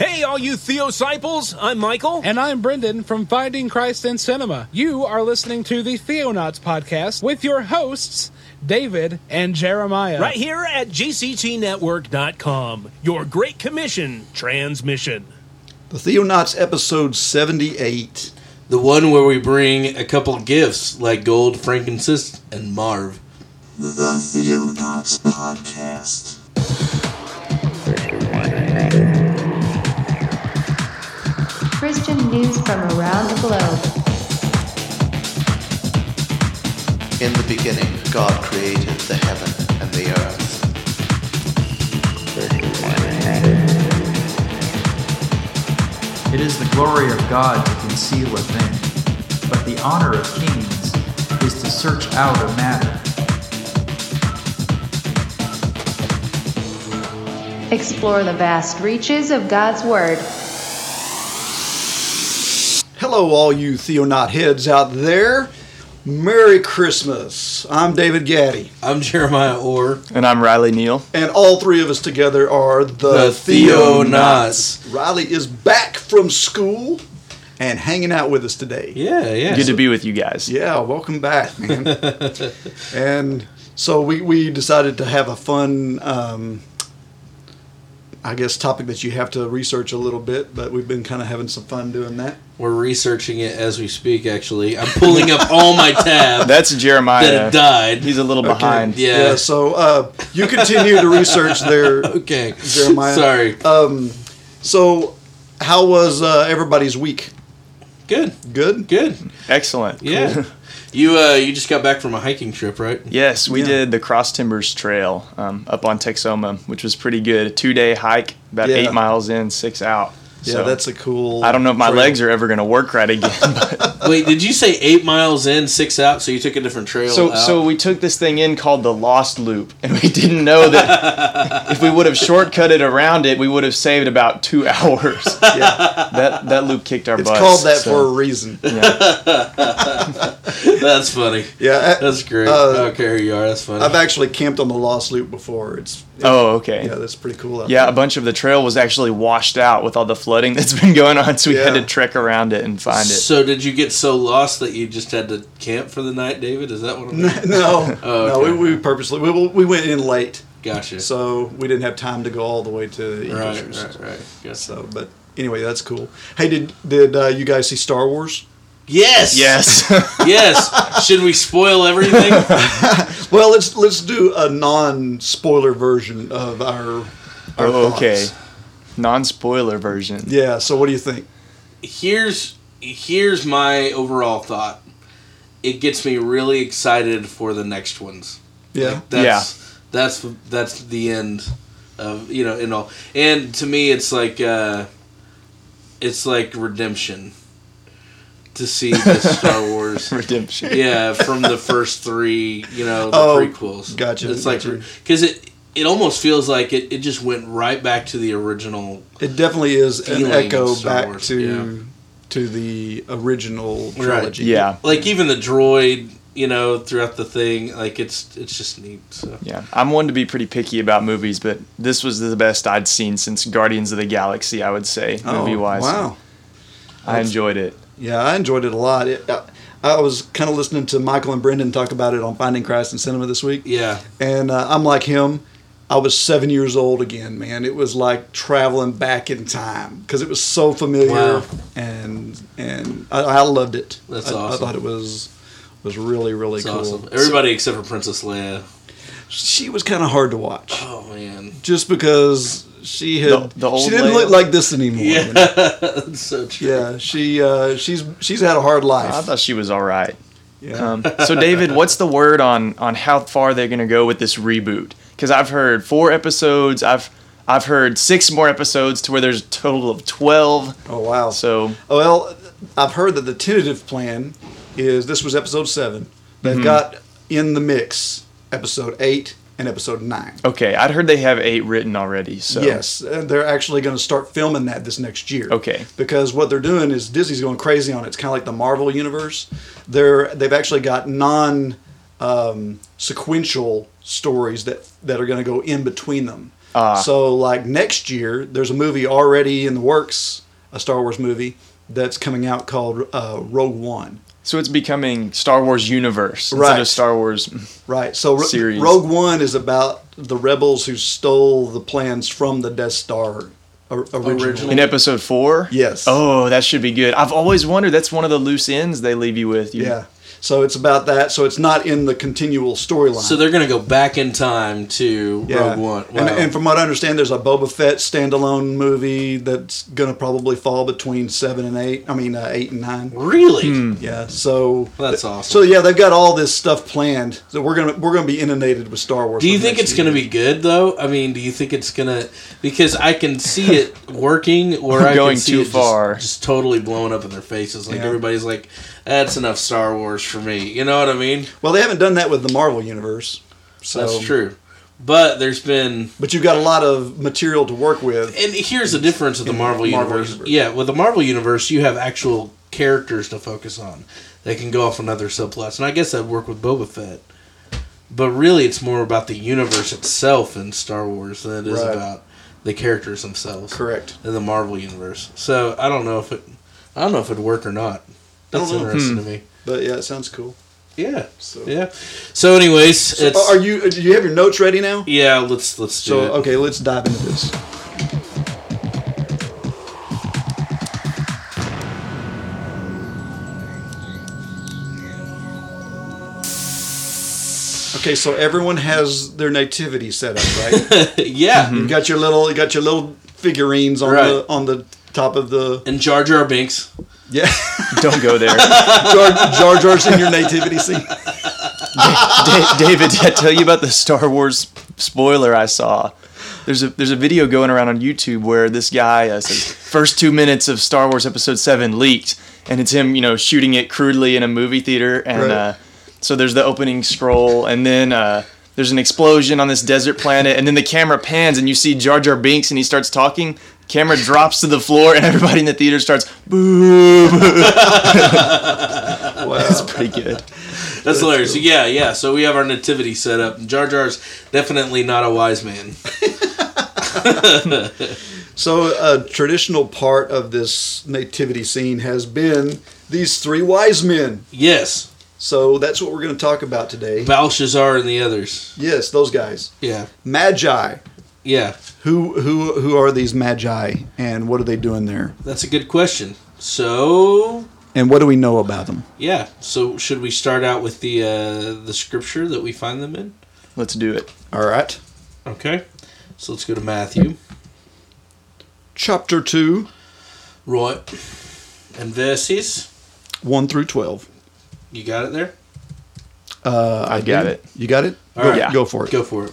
Hey, all you Theosciples! I'm Michael. And I'm Brendan from Finding Christ in Cinema. You are listening to the Theonauts podcast with your hosts, David and Jeremiah. Right here at GCTNetwork.com. Your Great Commission transmission. The Theonauts episode 78. The one where we bring a couple gifts like gold, frankincense, and marv. The Theonauts Podcast. Christian news from around the globe. In the beginning, God created the heaven and the earth. It is the glory of God to conceal a thing, but the honor of kings is to search out a matter. Explore the vast reaches of God's Word. Hello, all you Theonaut heads out there. Merry Christmas. I'm David Gaddy, I'm Jeremiah Orr. And I'm Riley Neal. and all three of us together are the, The Theonauts. Riley is back from school and hanging out with us today. Yeah, yeah. Good to be with you guys. Yeah, welcome back, man. and so we, we decided to have a fun, um, I guess, topic that you have to research a little bit, but we've been kind of having some fun doing that. We're researching it as we speak, actually. I'm pulling up all my tabs That's Jeremiah. that died. He's a little Okay. behind. Yeah. so uh, you continue to research there. Okay. Jeremiah. Sorry. Um, so, how was uh, everybody's week? Good. Good. Good. Excellent. Yeah. Cool. You uh you just got back from a hiking trip, right? Yes, we Yeah. did the Cross Timbers Trail um, up on Texoma, which was pretty good. A two day hike, about Yeah. eight miles in, six out. Yeah, So, that's a cool. I don't know if my trail. legs are ever going to work right again. But Wait, did you say eight miles in, six out? So you took a different trail so, out? so we took this thing in called the Lost Loop, and we didn't know that if we would have shortcutted around it, we would have saved about two hours. Yeah, That that loop kicked our butt. it's butts. called that so, for a reason. yeah. That's funny. Yeah, I, That's great. Uh, okay, here you are. That's funny. I've actually camped on the Lost Loop before. It's Oh, okay. yeah, that's pretty cool. out Yeah, a bunch of the trail was actually washed out with all the flooding that's been going on, so we had to trek around it and find it. So did you get so lost that you just had to camp for the night, David? Is that what I'm no, Oh, no, we, we purposely we, we went in late, Gotcha. so we didn't have time to go all the way to Eagles right, right, right. Gotcha. So, but anyway, that's cool. Hey, did did uh, you guys see Star Wars? Yes. Yes. yes. Should we spoil everything? Well, let's let's do a non-spoiler version of our. our oh, okay. Thoughts. Non spoiler version. Yeah. So, what do you think? here's here's my overall thought. It gets me really excited for the next ones. Yeah. That's that's that's the end of you know and all. And to me, it's like uh, it's like redemption to see the Star Wars. Redemption. Yeah, from the first three, you know, the Oh, prequels. gotcha, It's like because it it almost feels like it, it just went right back to the original. It definitely is an echo back to yeah. to the original Right. trilogy. Yeah. Like even the droid, you know, throughout the thing, like it's it's just neat. So Yeah. I'm one to be pretty picky about movies, but this was the best I'd seen since Guardians of the Galaxy, I would say, Oh, movie wise. wow. I enjoyed it. Yeah, I enjoyed it a lot. It, I, I was kind of listening to Michael and Brendan talk about it on Finding Christ in Cinema this week. yeah, And uh, I'm like him. I was seven years old again, man. It was like traveling back in time because it was so familiar, Wow. and and I, I loved it. That's I, I thought it was was really really it's cool. awesome. Everybody except for Princess Leia. she was kind of hard to watch, Oh man, just because she had The- the old she didn't Leia? look like this anymore. you yeah, know? that's so true. yeah. She uh, she's she's had a hard life. I thought she was all right. yeah. Um, so, David, what's the word on, on how far they're going to go with this reboot? Because I've heard four episodes. I've I've heard six more episodes to where there's a total of 12. oh wow. So, Well, I've heard that the tentative plan is this was episode seven. They've Mm-hmm. got in the mix episode eight and episode nine. okay, I'd heard they have eight written already. So, Yes, and they're actually going to start filming that this next year. Okay. Because what they're doing is Disney's going crazy on it. It's kind of like the Marvel universe. They're they've actually got non um, sequential stories that that are going to go in between them. Ah. So like next year, there's a movie already in the works, a Star Wars movie that's coming out called uh, Rogue One. So it's becoming Star Wars universe instead Right. of Star Wars. Right. So Ro- Series. Rogue One is about the rebels who stole the plans from the Death Star originally. Originally. In episode four? Yes. Oh, that should be good. I've always wondered. That's one of the loose ends they leave you with. You- Yeah. So it's about that. So it's not in the continual storyline. So they're gonna go back in time to Yeah. Rogue One. Wow. And, and from what I understand, there's a Boba Fett standalone movie that's gonna probably fall between seven and eight. I mean, uh, eight and nine. really? Hmm. Yeah. So That's awesome. So yeah, they've got all this stuff planned. So we're gonna we're gonna be inundated with Star Wars. Do you think next it's going to be good though? I mean, do you think it's going to because I can see it working or I Going can see too it just- far. just, totally blowing up in their faces. Like Yeah. everybody's like, "That's enough Star Wars for me." You know what I mean? Well, they haven't done that with the Marvel universe. So That's true. But there's been But you've got a lot of material to work with. and here's the difference with the Marvel, Marvel universe. universe. Yeah, with the Marvel universe, you have actual characters to focus on. They can go off another subplots, and I guess that'd work with Boba Fett. But really, it's more about the universe itself in Star Wars than it is Right. about the characters themselves. Correct. In the Marvel universe, so I don't know if it, I don't know if it'd work or not. That's interesting Hmm. to me. But yeah, it sounds cool. Yeah, So, yeah. So, anyways, So it's are you? Do you have your notes ready now? yeah. Let's let's do it. So it. okay, let's dive into this. Okay, so everyone has their nativity set up, right? yeah, you got your little, you got your little figurines on Right. the on the top of the and Jar Jar Binks. Yeah. Don't go there. Jar, Jar Jar's in your nativity scene. Da- David, did I tell you about the Star Wars spoiler I saw? There's a there's a video going around on YouTube where this guy uh, says first two minutes of Star Wars Episode Seven leaked, and it's him, you know, shooting it crudely in a movie theater, and Right. uh, so there's the opening scroll, and then uh, there's an explosion on this desert planet, and then the camera pans, and you see Jar Jar Binks, and he starts talking. Camera drops to the floor, and everybody in the theater starts boo. boo. Wow. It's pretty good. That's, hilarious. Yeah, yeah. So we have our nativity set up. Jar Jar's definitely not a wise man. So a traditional part of this nativity scene has been these three wise men. Yes, So that's what we're going to talk about today. Belshazzar and the others. Yes, those guys. Yeah, Magi. yeah. Who who who are these magi and what are they doing there? That's a good question. So And what do we know about them? yeah. So should we start out with the uh, the scripture that we find them in? Let's do it. All right. Okay. So let's go to Matthew. Chapter 2, Right. And verses. 1 through 12. You got it there. Uh, I got do. it. You got it? All go, right. go for it. Go for it.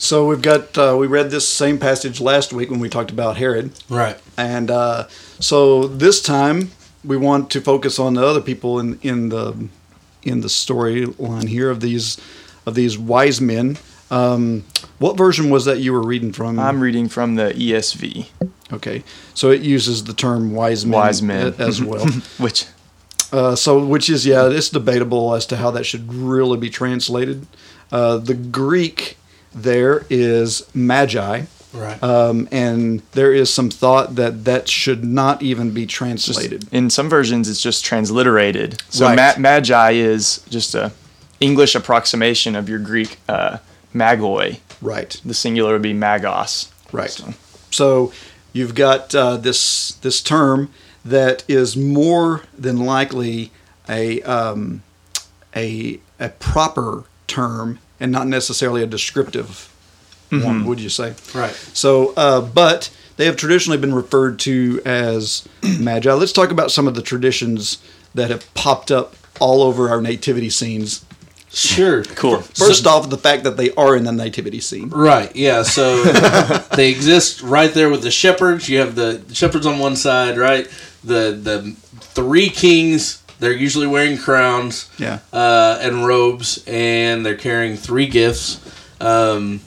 So we've got, uh, we read this same passage last week when we talked about Herod. Right. And uh, so this time we want to focus on the other people in, in the in the storyline here of these of these wise men. Um, what version was that you were reading from? I'm reading from the ESV, okay, so it uses the term wise men, Wise men. as well. which Uh, so, which is yeah, it's debatable as to how that should really be translated. Uh, the Greek there is magi, Right. um, and there is some thought that that should not even be translated. In some versions, it's just transliterated. So Right. ma- magi is just a English approximation of your Greek uh, magoi. right, The singular would be magos. right. So- So you've got uh, this this term that is more than likely a um, a a proper term and not necessarily a descriptive one. Would you say? Right. So, uh, but they have traditionally been referred to as magi. Let's talk about some of the traditions that have popped up all over our nativity scenes. Sure. Cool. First off, the fact that they are in the nativity scene. Right. Yeah. So they exist right there with the shepherds. You have the shepherds on one side, right? The the three kings. They're usually wearing crowns Yeah. uh, and robes, and they're carrying three gifts. Um,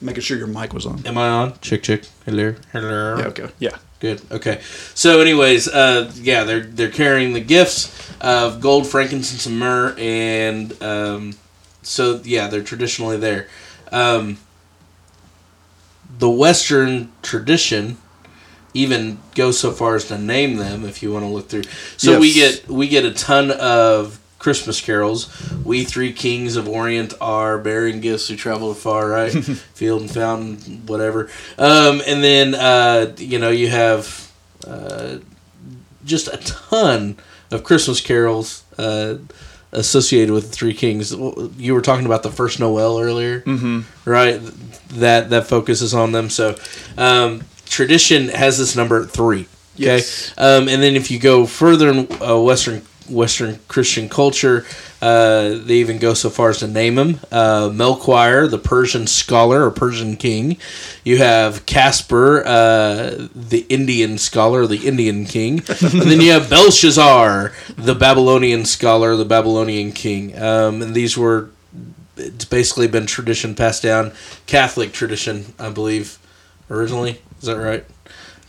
Making sure your mic was on. am I on? Chick, chick. Hello. Hello. Yeah, okay. Yeah. Good. Okay. So, anyways, uh, yeah, they're they're carrying the gifts of gold, frankincense, and myrrh, and um, so yeah, they're traditionally there. Um, the Western tradition even go so far as to name them. If you want to look through, so we get we get a ton of Christmas carols. We three kings of Orient are bearing gifts who travel far, right? Field and fountain, whatever. Um, and then uh, you know you have uh, just a ton of Christmas carols uh, associated with the Three Kings. You were talking about the first Noel earlier, mm-hmm. right? That that focuses on them. So um, tradition has this number at three. Okay, Yes. um, and then if you go further in uh, Western Western Christian culture, uh, they even go so far as to name him uh, Melchior, the Persian scholar or Persian king. You have Casper, uh, the Indian scholar, the Indian king, and then you have Belshazzar, the Babylonian scholar, the Babylonian king. Um, and these were it's basically been tradition passed down, Catholic tradition, I believe, originally. Is that right?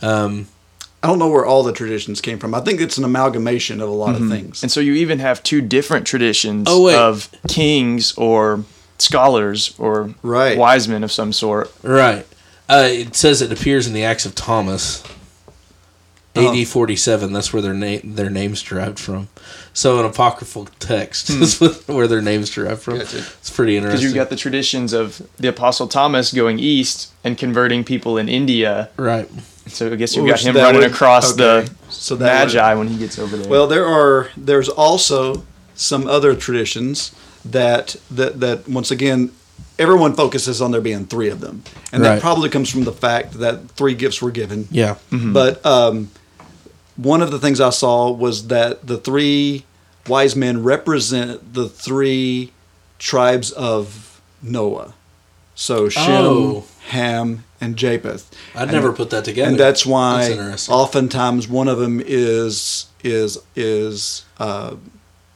Um, I don't know where all the traditions came from. I think it's an amalgamation of a lot of things. And so you even have two different traditions Oh, of kings or scholars or Right. wise men of some sort. Right. Uh, it says it appears in the Acts of Thomas. AD 47, that's where their name their names derived from. So an apocryphal text is where their names derived from. Gotcha. It's pretty interesting. Because you've got the traditions of the Apostle Thomas going east and converting people in India. right. So I guess you've Which got him running would- across okay. the So that would- Magi when he gets over there. Well, there are. There's also some other traditions that that that once again, everyone focuses on there being three of them, and Right. that probably comes from the fact that three gifts were given. Yeah. But um, one of the things I saw was that the three wise men represent the three tribes of Noah. So Shem, Oh. Ham, and Japheth. I'd And- never put that together. and that's why That's oftentimes one of them is is is uh,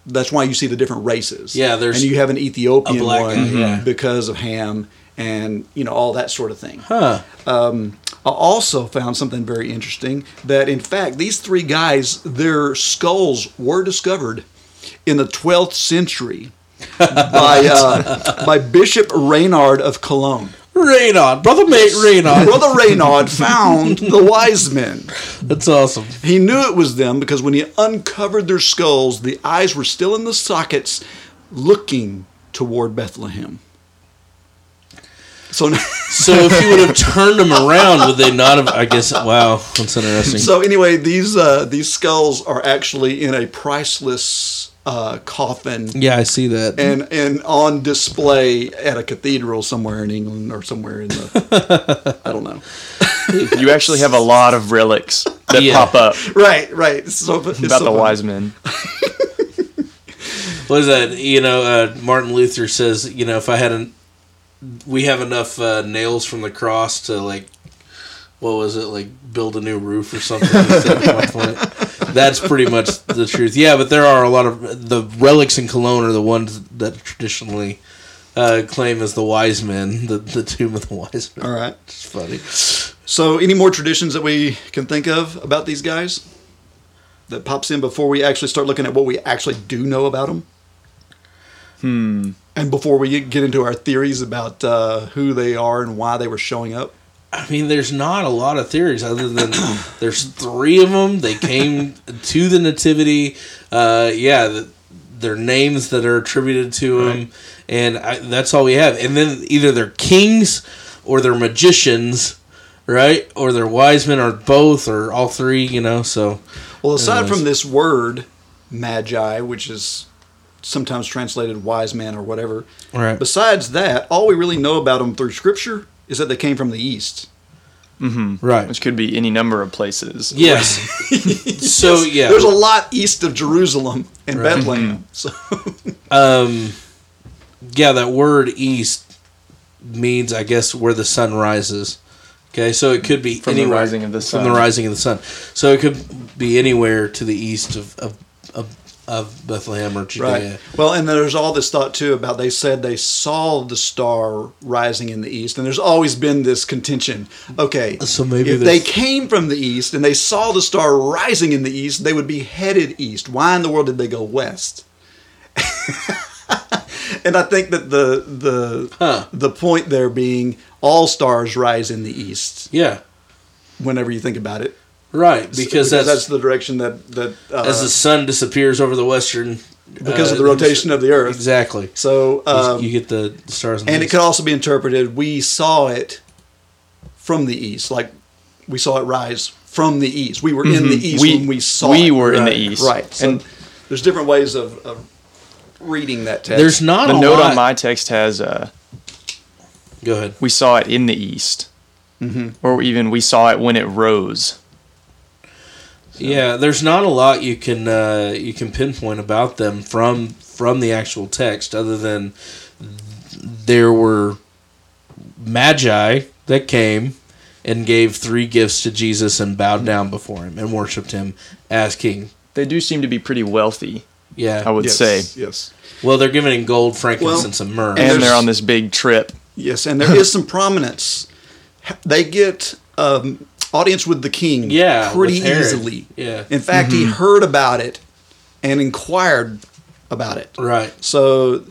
that's why you see the different races. Yeah, there's and you have an Ethiopian black one yeah. because of Ham and you know all that sort of thing. Huh. Um, I also found something very interesting that in fact these three guys their skulls were discovered in the 12th century by uh, by Bishop Reynard of Cologne. Raynaud. Brother mate Raynaud. Brother Reynard found the wise men. That's awesome. He knew it was them because when he uncovered their skulls, the eyes were still in the sockets, looking toward Bethlehem. So, So if you would have turned them around, would they not have? I guess. Wow, that's interesting. so anyway, these uh, these skulls are actually in a priceless uh, coffin yeah, I see that. and and on display at a cathedral somewhere in England or somewhere in the I don't know. you actually have a lot of relics that Yeah. pop up Right, right. It's so, it's about so the funny. wise men. what is that? You know, uh, Martin Luther says, you know, if I hadn't, we have enough uh, nails from the cross to like, what was it like, build a new roof or something? He said at one point. That's pretty much the truth. Yeah, but there are a lot of the relics in Cologne are the ones that traditionally uh, claim as the wise men, the the tomb of the wise men. All right. It's funny. So, any more traditions that we can think of about these guys that pops in before we actually start looking at what we actually do know about them? Hmm. And before we get into our theories about uh, who they are and why they were showing up. I mean, there's not a lot of theories other than there's three of them. They came to the nativity. Uh, yeah, the, their names that are attributed to them, and I, that's all we have. And then either they're kings or they're magicians, right? Or they're wise men, or both, or all three. You know, so Well, aside Anyways. from this word, magi, which is sometimes translated wise man or whatever, right. besides that, all we really know about them through Scripture is that they came from the East. right. Which could be any number of places. Yes. so yeah, There's a lot east of Jerusalem and Right. Bethlehem. So Um, yeah, that word east means, I guess, where the sun rises. Okay, so it could be From the rising of the sun. From sun. the rising of the sun. So it could be anywhere to the east of of, of, of Bethlehem or Judea. Right. Well, and there's all this thought too about they said they saw the star rising in the east, and there's always been this contention. Okay, So maybe if they came from the east and they saw the star rising in the east, they would be headed east. Why in the world did they go west? and I think that the the Huh. the point there being all stars rise in the east. Yeah. Whenever you think about it, Right, because, that's, the direction that that uh, as the sun disappears over the western. because uh, of the rotation of the earth. Exactly. So You- um, you, get the stars. in the And it could also be interpreted we saw it from the east, like we saw it rise from the east. We were in the east We- when we saw we it. were in the east. Right. So And- there's different ways of, of reading that text. There's not The a note lot. on my text has uh, Go ahead. we saw it in the east, mm-hmm. or even we saw it when it rose. Yeah, there's not a lot you can uh, you can pinpoint about them from from the actual text, other than there were magi that came and gave three gifts to Jesus and bowed down before him and worshipped him as king. They do seem to be pretty wealthy, Yeah. I would yes, say, yes, well, they're giving in gold, frankincense, Well, and myrrh. and and they're on this big trip. yes, and there is some prominence. They get um, audience with the king, Yeah, pretty easily. Yeah. In fact, he heard about it and inquired about it. right. So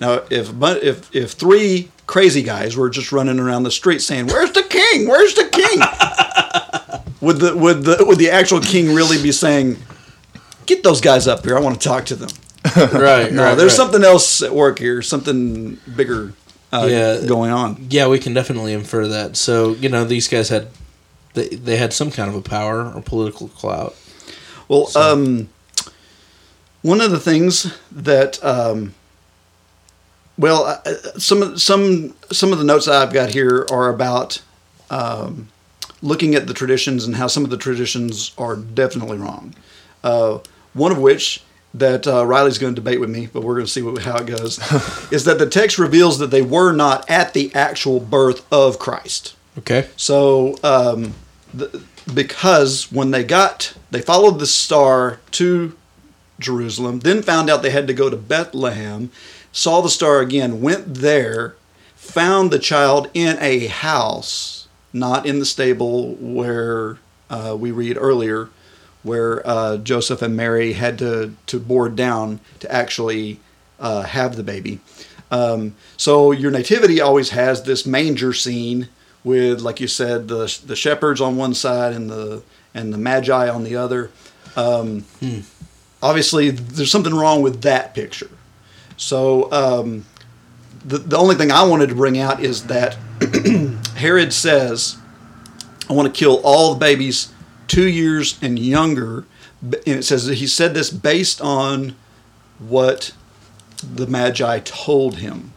now, if if if three crazy guys were just running around the street saying, "Where's the king? Where's the king?" would the would the would the actual king really be saying, "Get those guys up here. I want to talk to them." Right. No, right, there's right. something else at work here. Something bigger uh, Yeah. going on. Yeah, we can definitely infer that. So you know, these guys had they they had some kind of a power or political clout. Well, um, one of the things that, um, well, uh, uh, some of some some of the notes I've got here are about um, looking at the traditions and how some of the traditions are definitely wrong. Uh, one of which that uh, Riley's going to debate with me, but we're going to see what, how it goes, is that the text reveals that they were not at the actual birth of Christ. Okay. So, um, the, because when they got, they followed the star to Jerusalem, then found out they had to go to Bethlehem, saw the star again, went there, found the child in a house, not in the stable where uh, we read earlier, where uh, Joseph and Mary had to, to board down to actually uh, have the baby. Um, so your nativity always has this manger scene with, like you said, the the shepherds on one side and the and the magi on the other. Um, Obviously, there's something wrong with that picture. So um, the the only thing I wanted to bring out is that Herod says, "I want to kill all the babies two years and younger," and it says that he said this based on what the Magi told him.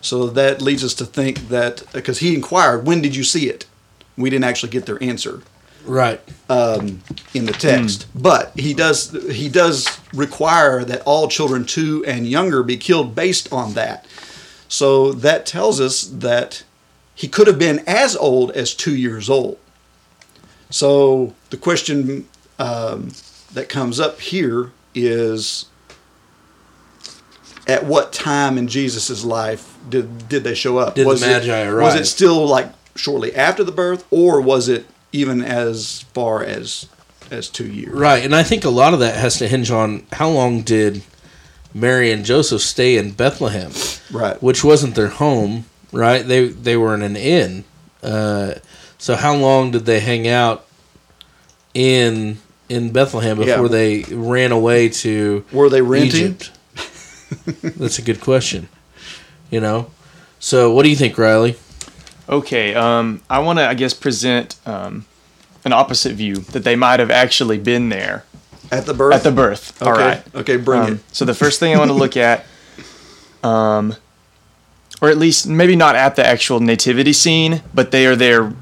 So that leads us to think that because he inquired, "When did you see it?" We didn't actually get their answer Right. um, in the text, but he does he does require that all children two and younger be killed based on that. So that tells us that he could have been as old as two years old. So the question um, that comes up here is at what time in Jesus' life did did they show up? Did the was Magi it, arrive? Was it still like shortly after the birth, or was it even as far as as two years. Right, and I think a lot of that has to hinge on how long did Mary and Joseph stay in Bethlehem, Right. which wasn't their home. Right, they they were in an inn. Uh, so how long did they hang out in in Bethlehem before Yeah. they ran away to Were they renting? Egypt? That's a good question. You know, so what do you think, Riley? Okay, um, I want to, I guess, present um, an opposite view that they might have actually been there At the birth? at the birth. All Okay. right. Okay, bring Um, it. So the first thing I want to look at, um, or at least maybe not at the actual nativity scene, but they are there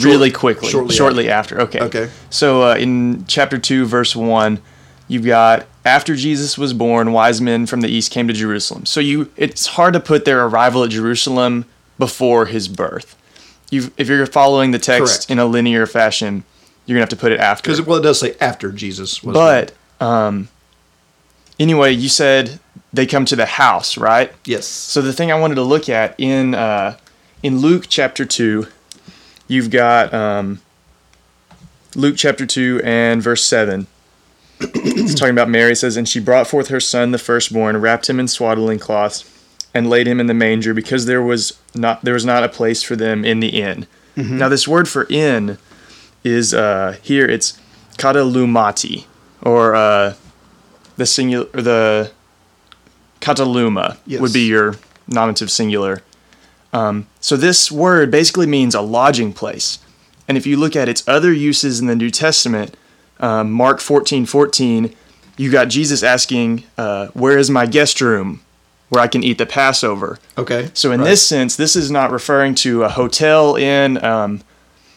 really quickly, shortly shortly, after. Okay. Okay. So uh, in chapter two, verse one, you've got after Jesus was born, wise men from the east came to Jerusalem. So you, it's hard to put their arrival at Jerusalem before his birth. You've, if you're following the text Correct. in a linear fashion, you're gonna have to put it after. Because well, it does say after Jesus was. Born. But um, anyway, you said they come to the house, right? yes. So the thing I wanted to look at in uh, in Luke chapter two, you've got um, Luke chapter two and verse seven. It's talking about Mary. Says, "And she brought forth her son, the firstborn, wrapped him in swaddling cloths, and laid him in the manger, because there was not there was not a place for them in the inn." Now, this word for inn is uh, here. It's katalumati, or uh, the singular, or the kataluma Yes. would be your nominative singular. Um, so this word basically means a lodging place. And if you look at its other uses in the New Testament, um, Mark 14 14, you got Jesus asking, uh, Where is my guest room where I can eat the Passover? Okay. So in Right. this sense, this is not referring to a hotel inn, um,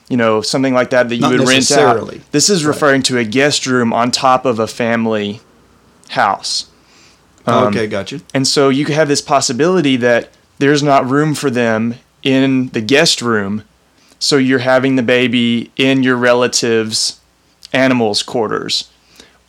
you know, something like that that you Not would rent out. This is referring to a guest room on top of a family house. Um, okay, gotcha. And so you could have this possibility that there's not room for them in the guest room. So you're having the baby in your relative's animals' quarters.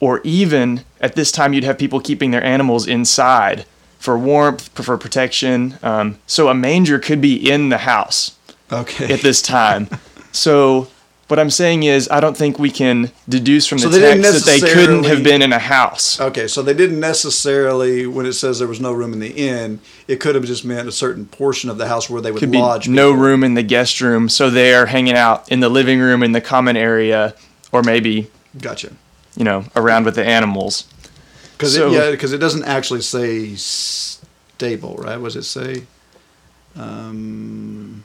Or even at this time, you'd have people keeping their animals inside for warmth, for protection. Um, so a manger could be in the house Okay. at this time. so what I'm saying is, I don't think we can deduce from the didn't text that they couldn't have been in a house. Okay, so they didn't necessarily, when it says there was no room in the inn, it could have just meant a certain portion of the house where they would could be lodge. no room in the guest room, so they are hanging out in the living room in the common area, or maybe Gotcha. you know around with the animals. Because So- it, yeah, because it doesn't actually say stable, right? What does it say? Um,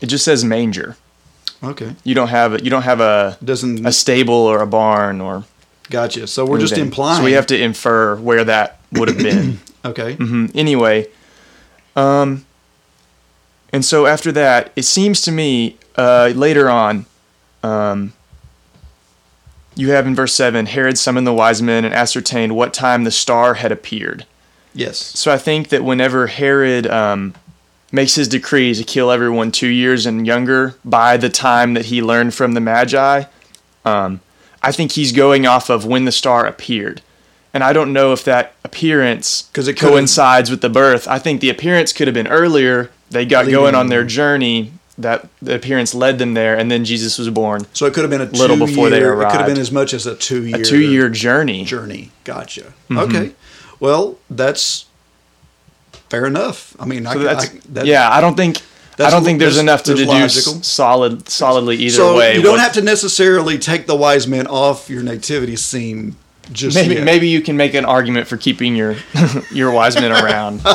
It just says manger. okay, You don't have a, you don't have a doesn't a stable or a barn or gotcha. So we're just implying. So we have to infer where that would have been. Okay. hmm Anyway, um, and so after that, it seems to me uh, later on, um, you have in verse seven, Herod summoned the wise men and ascertained what time the star had appeared. Yes. So I think that whenever Herod um, makes his decree to kill everyone two years and younger by the time that he learned from the Magi, um, I think he's going off of when the star appeared. And I don't know if that appearance because it coincides with the birth. I think the appearance could have been earlier. They got Leading going on their journey. That the appearance led them there, and then Jesus was born. So it could have been a Little before they two-year- It could have been as much as a two-year A two-year journey. journey. Gotcha. Mm-hmm. Okay. Well, that's fair enough. I mean, I, So I, that's yeah. I don't think I don't think there's there's- enough to there's deduce logical. solid solidly either So way. you don't what- have to necessarily take the wise men off your nativity scene. Just maybe yet. maybe you can make an argument for keeping your your wise men around.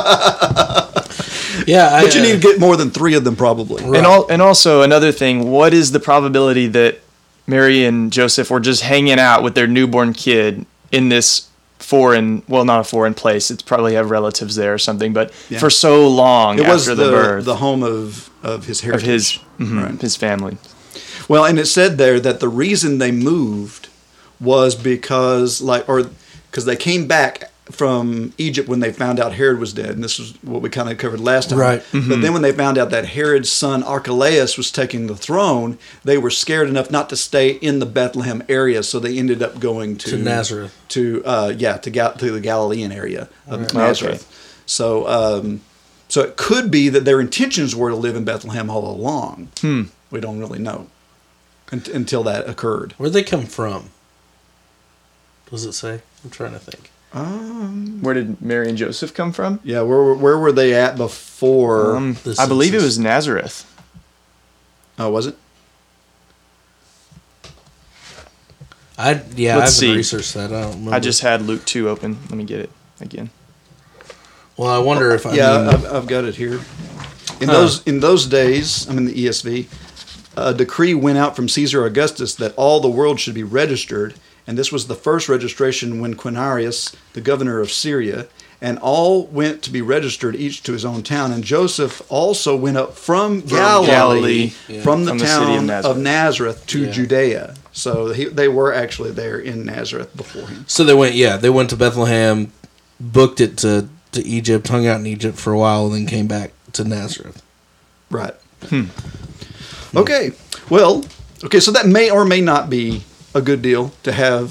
Yeah, I, But you uh, need to get more than three of them, probably. And all and also another thing, what is the probability that Mary and Joseph were just hanging out with their newborn kid in this foreign well not a foreign place, it's probably have relatives there or something, but Yeah. for so long It was the, the, birth the home of, of his of heritage. his mhm, Right. his family. Well, and it said there that the reason they moved was because, like, or because they came back from Egypt when they found out Herod was dead, and this is what we kind of covered last time. Right. But then when they found out that Herod's son Archelaus was taking the throne, they were scared enough not to stay in the Bethlehem area, so they ended up going to, To Nazareth. To uh, yeah, to Gal- to the Galilean area of Nazareth. So. Um, so it could be that their intentions were to live in Bethlehem all along. Hmm. We don't really know. until that occurred. Where'd they come from? Does it say? I'm trying to think. Where did Mary and Joseph come from? Yeah, where where were they at before? Um, the I believe it was Nazareth. oh, was it? I yeah, Let's I haven't see. researched that. I don't remember. I just had Luke 2 open. Let me get it again. well, I wonder if I yeah, mean, I've, I've got it here. In Huh. those in those days, I'm in the ESV. A decree went out from Caesar Augustus that all the world should be registered, and this was the first registration when Quirinius, the governor of Syria, and all went to be registered, each to his own town. And Joseph also went up from, Galilee, Galilee, yeah. from the From the city of town of Nazareth. Nazareth, to Yeah. Judea. So he, they were actually there in Nazareth before him. So they went, yeah, they went to Bethlehem, booked it to, to Egypt, hung out in Egypt for a while, and then came back to Nazareth. Right. Hmm. Okay. Well, okay, so that may or may not be a good deal to have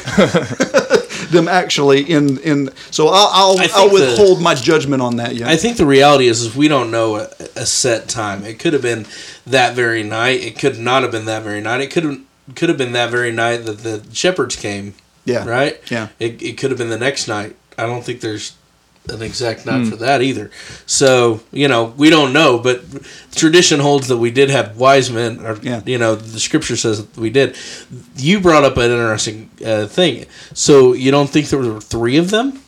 them actually in in so I'll I'll, I'll the- withhold my judgment on that yet. I think the reality is, is we don't know a, a set time. It could have been that very night. It could not have been that very night. It could have could have been that very night that the shepherds came. yeah. Right. Yeah. It it could have been the next night. I don't think there's an exact night Hmm. for that either. So you know we don't know, but tradition holds that we did have wise men. Or Yeah. you know the scripture says that we did. You brought up an interesting uh, thing. So you don't think there were three of them?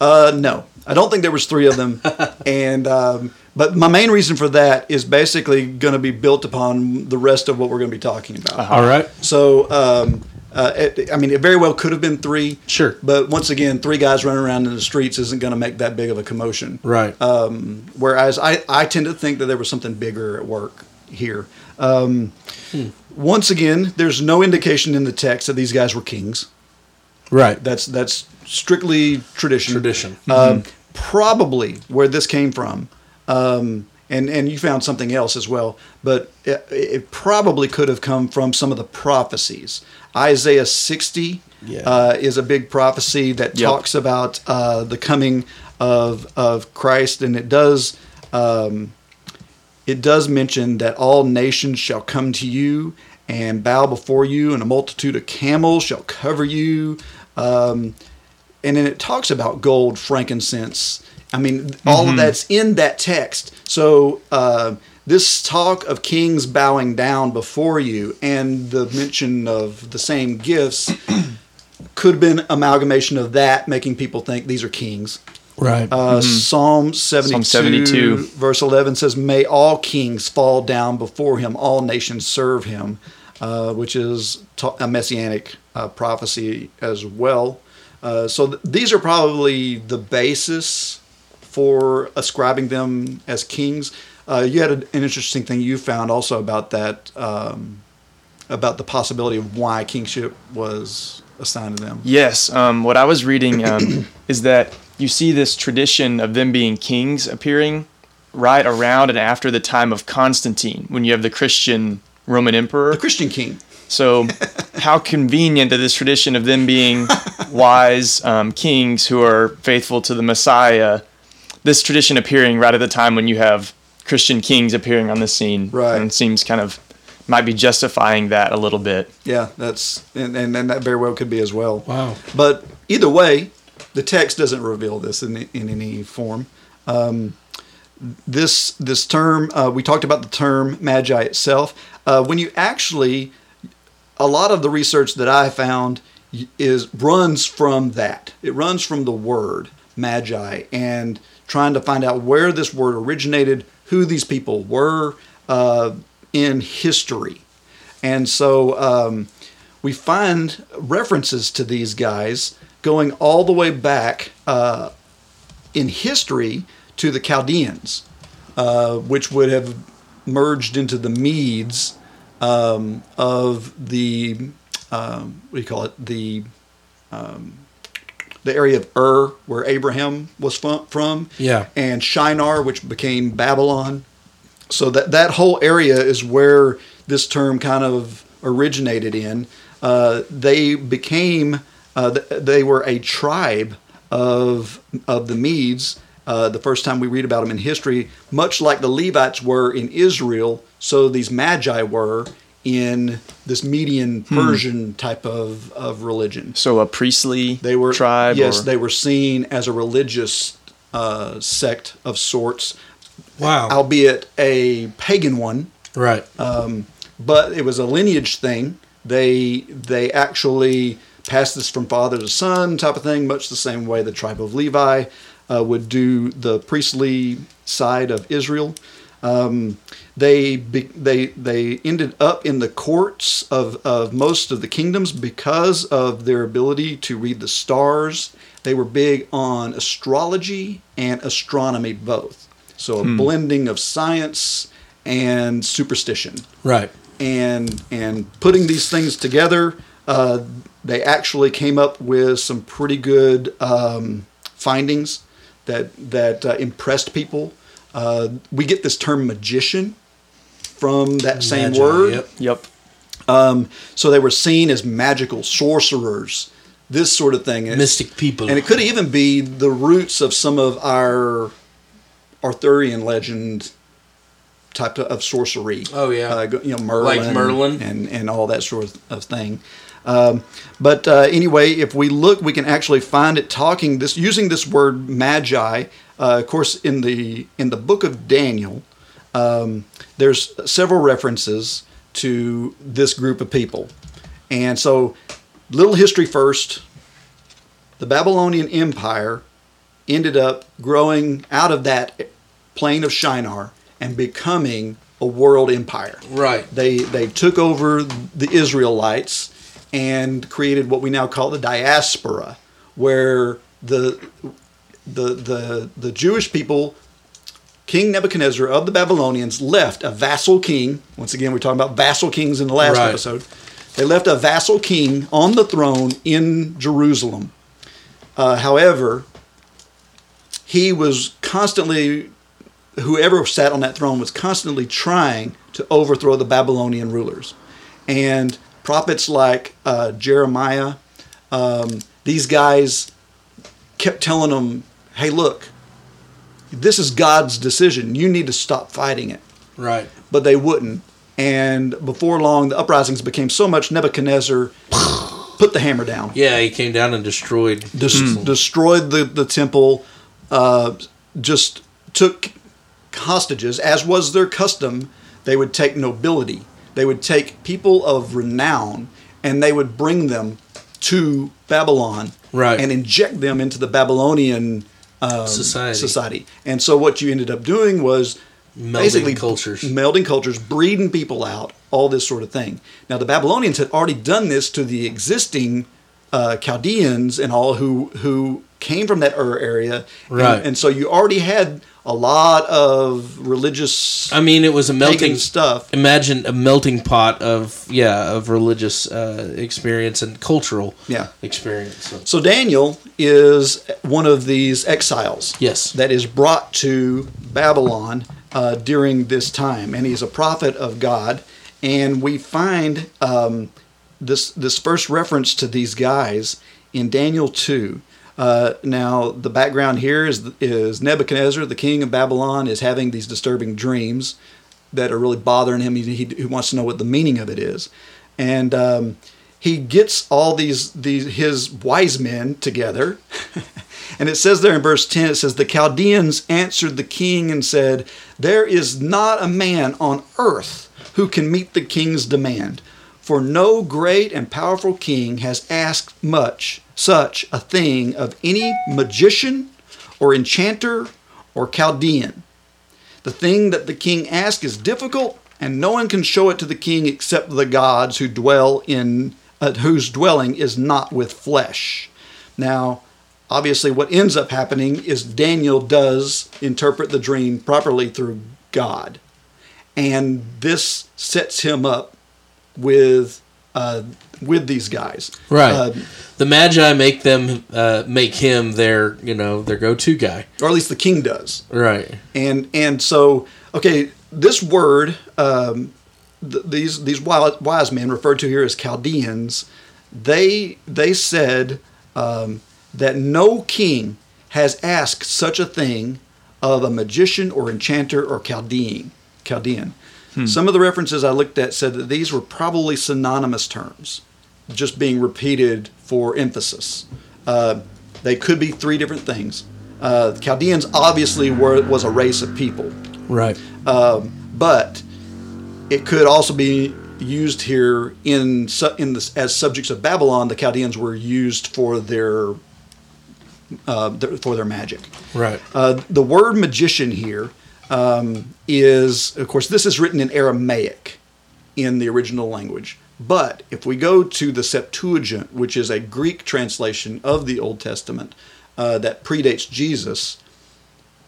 Uh, no, I don't think there was three of them, and um, but my main reason for that is basically going to be built upon the rest of what we're going to be talking about. All right. So, um, uh, it, I mean, it very well could have been three. Sure. But once again, three guys running around in the streets isn't going to make that big of a commotion. Right. Um, whereas I, I tend to think that there was something bigger at work here. Um, Once again, there's no indication in the text that these guys were kings. right. That's that's strictly tradition. Tradition. Um, probably where this came from. Um, and, and you found something else as well, but it, it probably could have come from some of the prophecies. Isaiah 60 Yeah. uh, is a big prophecy that Yep. talks about uh, the coming of, of Christ, and it does um, it does mention that all nations shall come to you and bow before you, and a multitude of camels shall cover you. Um, and then it talks about gold, frankincense. I mean, all of that's in that text. So uh, this talk of kings bowing down before you and the mention of the same gifts could have been amalgamation of that, making people think these are kings. Right. Uh, Psalm 72, 72. verse 11 says, May all kings fall down before him, all nations serve him, uh, which is ta- a messianic uh, prophecy as well. Uh, so th- these are probably the basis for ascribing them as kings. Uh, you had an interesting thing you found also about that, um, about the possibility of why kingship was assigned to them. Yes, um, what I was reading um, is that you see this tradition of them being kings appearing right around and after the time of Constantine, when you have the Christian Roman emperor. The Christian king. So, how convenient that this tradition of them being wise um, kings who are faithful to the Messiah, this tradition appearing right at the time when you have Christian kings appearing on the scene, Right. and seems kind of might be justifying that a little bit. Yeah, that's and, and, and that very well could be as well. Wow. But either way, the text doesn't reveal this in in any form. Um, this this term uh, we talked about the term magi itself. Uh, when you actually, a lot of the research that I found is runs from that. It runs from the word magi and trying to find out where this word originated, who these people were uh, in history. And so um, we find references to these guys going all the way back uh, in history to the Chaldeans, uh, which would have merged into the Medes um, of the um, what do you call it the um, the area of Ur, where Abraham was from, Yeah. and Shinar, which became Babylon. So that that whole area is where this term kind of originated in. Uh, they became uh, they were a tribe of of the Medes. Uh, the first time we read about them in history, much like the Levites were in Israel, so these Magi were in this Median Persian type of, of religion. So a priestly They were tribe. Yes, or- they were seen as a religious uh, sect of sorts, Wow. albeit a pagan one. right. but it was a lineage thing. They they actually passed this from father to son type of thing, much the same way the tribe of Levi uh, would do the priestly side of Israel. Um, they they they ended up in the courts of, of most of the kingdoms because of their ability to read the stars. They were big on astrology and astronomy both. So a blending of science and superstition right. and and putting these things together, uh, they actually came up with some pretty good um, findings that that uh, impressed people. Uh, we get this term magician from that same Magi, word. Yep. Yep. Um, so they were seen as magical sorcerers, this sort of thing. And- Mystic people. and it could even be the roots of some of our Arthurian legend type of sorcery. Oh, yeah. uh, you know Merlin, Like Merlin? and and all that sort of thing. Um, but uh, anyway, if we look, we can actually find it talking this using this word magi. Uh, of course, in the in the book of Daniel, um, there's several references to this group of people, and so little history first. The Babylonian Empire ended up growing out of that plain of Shinar and becoming a world empire. Right. They they took over the Israelites and created what we now call the diaspora, where the the the the Jewish people, King Nebuchadnezzar of the Babylonians, left a vassal king. Once again, we're talking about vassal kings in the last Right. episode. They left a vassal king on the throne in Jerusalem. Uh, however, he was constantly whoever sat on that throne was constantly trying to overthrow the Babylonian rulers. And prophets like uh, Jeremiah, um, these guys kept telling them, hey, look, this is God's decision. You need to stop fighting it. Right. But they wouldn't. And before long, the uprisings became so much Nebuchadnezzar put the hammer down Yeah, he came down and destroyed. des- destroyed the, the temple, uh, just took hostages, as was their custom. They would take nobility, they would take people of renown, and they would bring them to Babylon Right. and inject them into the Babylonian um, Society. society. And so what you ended up doing was Melding basically cultures. melding cultures, breeding people out, all this sort of thing. Now the Babylonians had already done this to the existing uh, Chaldeans and all who who came from that Ur area, And- Right. And, so you already had a lot of religious I mean, it was a melting stuff. Imagine a melting pot of yeah of religious uh, experience and cultural Yeah. experience. So- So Daniel is one of these exiles. Yes. That is brought to Babylon uh, during this time, and he's a prophet of God. And we find um, this this first reference to these guys in Daniel two. Uh, now the background here is is Nebuchadnezzar, the king of Babylon, is having these disturbing dreams that are really bothering him. He, he, wants to know what the meaning of it is, and um, he gets all these these his wise men together. and it says there in verse 10 it says the Chaldeans answered the king and said there is not a man on earth who can meet the king's demand for no great and powerful king has asked much such a thing of any magician or enchanter or Chaldean the thing that the king asks is difficult, and no one can show it to the king except the gods who dwell in uh, whose dwelling is not with flesh. Now, obviously, what ends up happening is Daniel does interpret the dream properly through God, and this sets him up with uh, with these guys. Right. Uh, the Magi make them uh, make him their you know their go to guy. or at least the king does. Right. and and so okay this word um, th- these these wise, wise men referred to here as chaldeans they they said um, that no king has asked such a thing of a magician or enchanter or chaldean chaldean Some of the references I looked at said that these were probably synonymous terms, just being repeated for emphasis. Uh, they could be three different things. Uh, Chaldeans obviously were was a race of people, Right. um, but it could also be used here in su- in this as subjects of Babylon. The Chaldeans were used for their, uh, their for their magic. Right. Uh, the word magician here um, is, of course, this is written in Aramaic in the original language. But if we go to the Septuagint, which is a Greek translation of the Old Testament uh, that predates Jesus,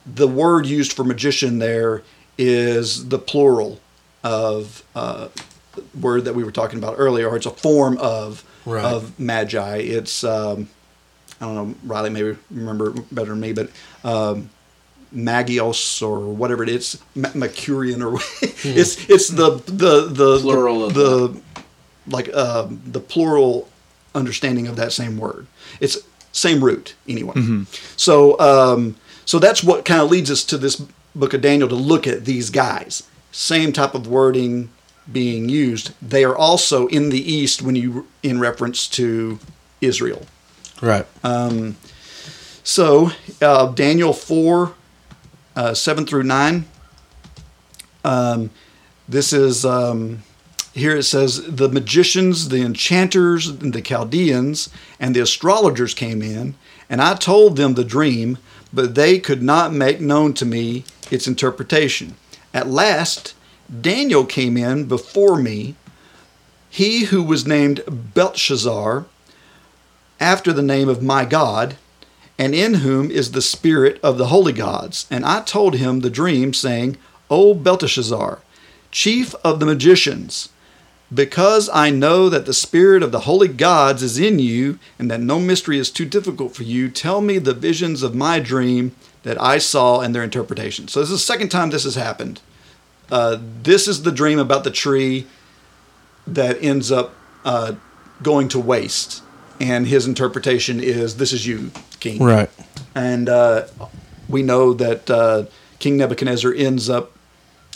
the word used for magician there is the plural of uh, word that we were talking about earlier, or it's a form of Right. of magi. It's um, I don't know, Riley maybe remember better than me, but um, Magios or whatever it is, Ma- Mercurian or it's it's the the the Plural of the, like uh, the plural understanding of that same word. It's same root anyway. So um, so that's what kind of leads us to this book of Daniel to look at these guys. Same type of wording being used. They are also in the east when you in reference to Israel. Right. So, uh, Daniel 4, uh, 7 through 9. Um, this is, um, here it says, the magicians, the enchanters, the Chaldeans, and the astrologers came in, and I told them the dream, but they could not make known to me its interpretation. At last, Daniel came in before me, he who was named Belshazzar, after the name of my God, and in whom is the spirit of the holy gods. And I told him the dream, saying, O Belteshazzar, chief of the magicians, because I know that the spirit of the holy gods is in you, and that no mystery is too difficult for you, tell me the visions of my dream that I saw and their interpretation. So this is the second time this has happened. Uh, this is the dream about the tree that ends up uh, going to waste. And his interpretation is, This is you, king. Right. And uh, we know that uh, King Nebuchadnezzar ends up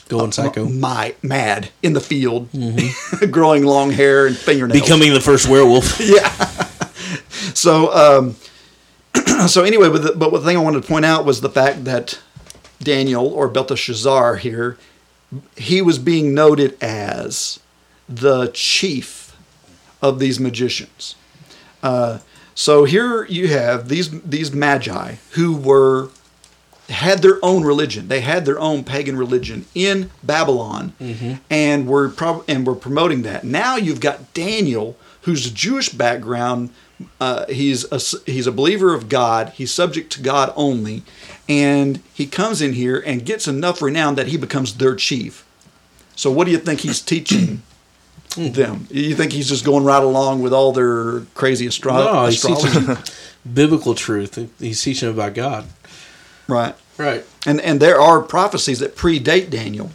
Going psycho. my, mad in the field, growing long hair and fingernails. Becoming the first werewolf. yeah. so, um, so anyway, but the, but the thing I wanted to point out was the fact that Daniel or Belteshazzar here, he was being noted as the chief of these magicians. Uh, so here you have these these magi who were had their own religion. They had their own pagan religion in Babylon, and were prob- and were promoting that. Now you've got Daniel, who's a Jewish background. Uh, he's a he's a believer of God. He's subject to God only, and he comes in here and gets enough renown that he becomes their chief. So what do you think he's teaching them? You think he's just going right along with all their crazy astro- No, he's astrology? teaching biblical truth. He's teaching about God. right. Right. And and there are prophecies that predate Daniel,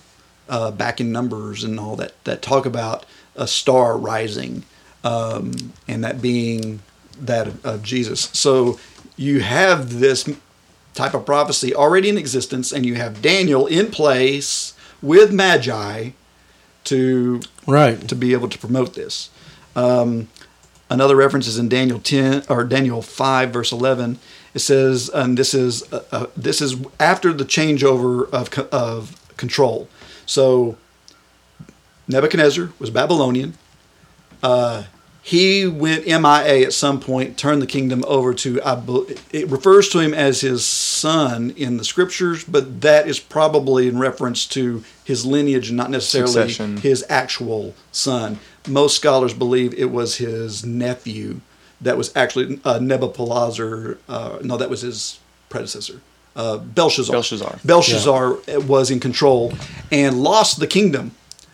uh, back in Numbers and all that that talk about a star rising, um, and that being that of, of Jesus. So you have this type of prophecy already in existence, and you have Daniel in place with Magi to Right. to be able to promote this. Um, another reference is in Daniel 10 or Daniel 5 verse 11. It says, and this is uh, uh, this is after the changeover of co- of control. So Nebuchadnezzar was Babylonian. Uh, he went MIA at some point, turned the kingdom over to. I it refers to him as his son in the scriptures, but that is probably in reference to his lineage, and not necessarily Succession. his actual son. Most scholars believe it was his nephew that was actually uh, Nebuchadnezzar. Uh, no, that was his predecessor, uh, Belshazzar. Belshazzar. Belshazzar was in control and lost the kingdom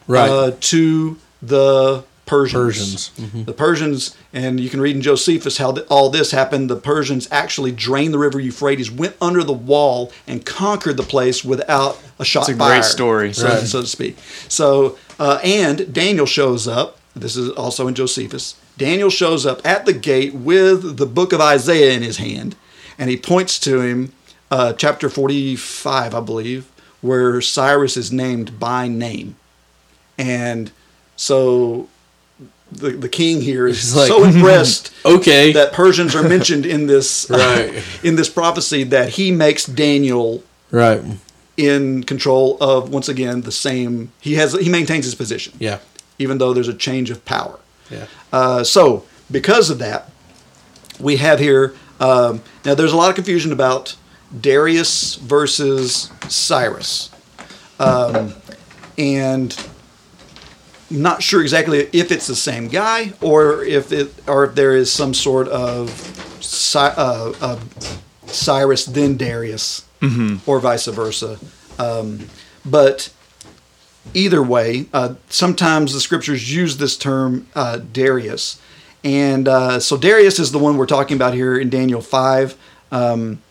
Right. uh, to the Persians. Persians. Mm-hmm. The Persians, and you can read in Josephus how th- all this happened. The Persians actually drained the river Euphrates, went under the wall, and conquered the place without a shot It's a fired, great story. so, Right. so to speak. So, uh, and Daniel shows up. This is also in Josephus. Daniel shows up at the gate with the book of Isaiah in his hand, and he points to him, uh, chapter 45, I believe, where Cyrus is named by name. and so the the king here is like, so impressed Okay. that Persians are mentioned in this Right. in this prophecy that he makes Daniel right. in control of once again the same he has he maintains his position Yeah. even though there's a change of power Yeah. uh, so because of that we have here um, now there's a lot of confusion about darius versus cyrus um, and not sure exactly if it's the same guy or if it or if there is some sort of uh, uh, Cyrus then Darius or vice versa. Um, but either way, uh, sometimes the scriptures use this term uh, Darius, and uh, so Darius is the one we're talking about here in Daniel five, um,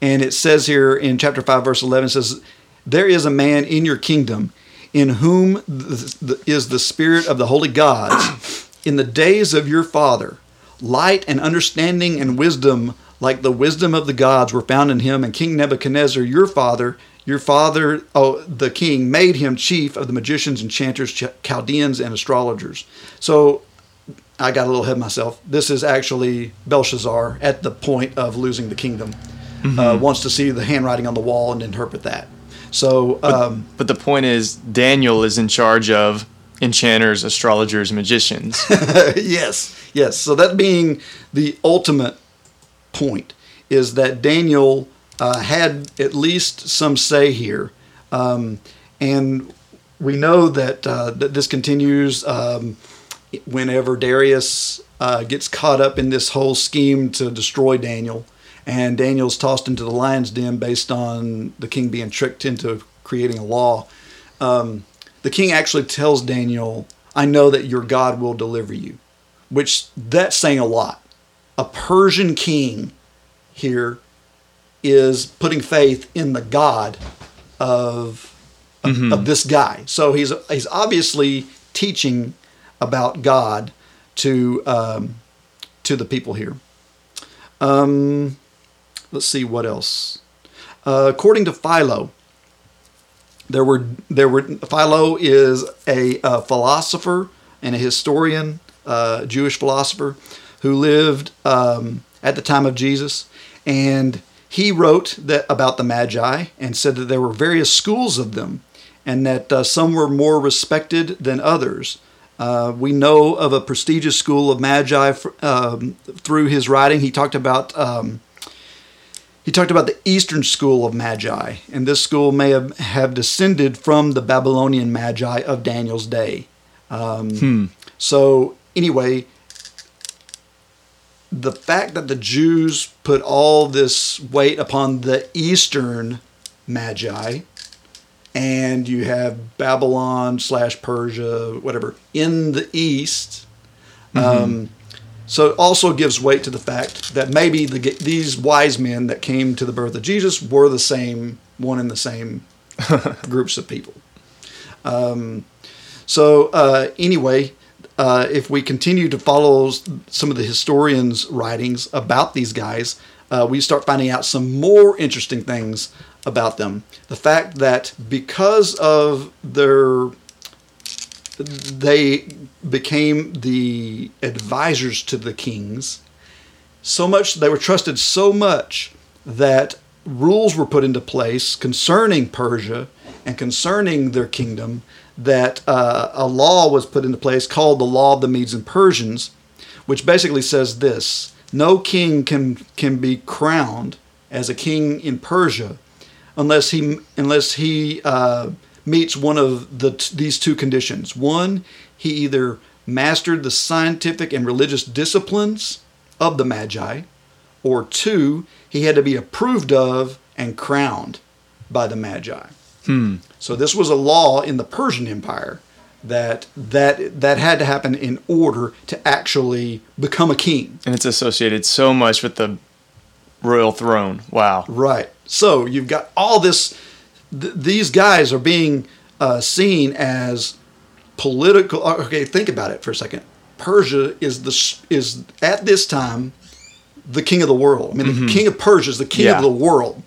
and it says here in chapter five, verse eleven, it says, "There is a man in your kingdom." In whom the, the, is the spirit of the holy gods, in the days of your father, light and understanding and wisdom, like the wisdom of the gods, were found in him. And King Nebuchadnezzar, your father, your father, oh, the king, made him chief of the magicians, enchanters, Chaldeans, and astrologers. So I got a little ahead of myself. This is actually Belshazzar at the point of losing the kingdom. Uh, wants to see the handwriting on the wall and interpret that. So, um, But the point is, Daniel is in charge of enchanters, astrologers, magicians. yes, yes. So that being the ultimate point is that Daniel uh, had at least some say here, um, and we know that uh, that this continues um, whenever Darius uh, gets caught up in this whole scheme to destroy Daniel, and Daniel's tossed into the lion's den based on the king being tricked into creating a law. Um, the king actually tells Daniel, "I know that your God will deliver you," which that's saying a lot. A Persian king here is putting faith in the God of of, of this guy. So he's he's obviously teaching about God to um, to the people here. Um, let's see what else. Uh, according to Philo, there were there were Philo is a, uh philosopher and a historian, uh, Jewish philosopher, who lived um, at the time of Jesus, and he wrote that about the Magi and said that there were various schools of them, and that uh, some were more respected than others. Uh, we know of a prestigious school of Magi um, through his writing. He talked about. Um, he talked about the Eastern school of Magi, and this school may have, have descended from the Babylonian Magi of Daniel's day. Um, So, anyway, the fact that the Jews put all this weight upon the Eastern Magi, and you have Babylon slash Persia, whatever, in the East. Um, so it also gives weight to the fact that maybe the, these wise men that came to the birth of Jesus were the same one and the same groups of people. Um, so uh, anyway, uh, if we continue to follow some of the historians' writings about these guys, uh, we start finding out some more interesting things about them. The fact that because of their they became the advisors to the kings so much they were trusted so much that rules were put into place concerning Persia and concerning their kingdom that uh, a law was put into place called the law of the Medes and Persians which basically says this no king can can be crowned as a king in Persia unless he unless he uh, meets one of the these two conditions. One, he either mastered the scientific and religious disciplines of the Magi, or two, he had to be approved of and crowned by the Magi. So this was a law in the Persian Empire that that that had to happen in order to actually become a king. and it's associated so much with the royal throne. Wow. Right. So you've got all this. Th- these guys are being uh, seen as political. uh, Okay, think about it for a second. Persia is the is at this time the king of the world. I mean, the king of Persia is the king Yeah. of the world.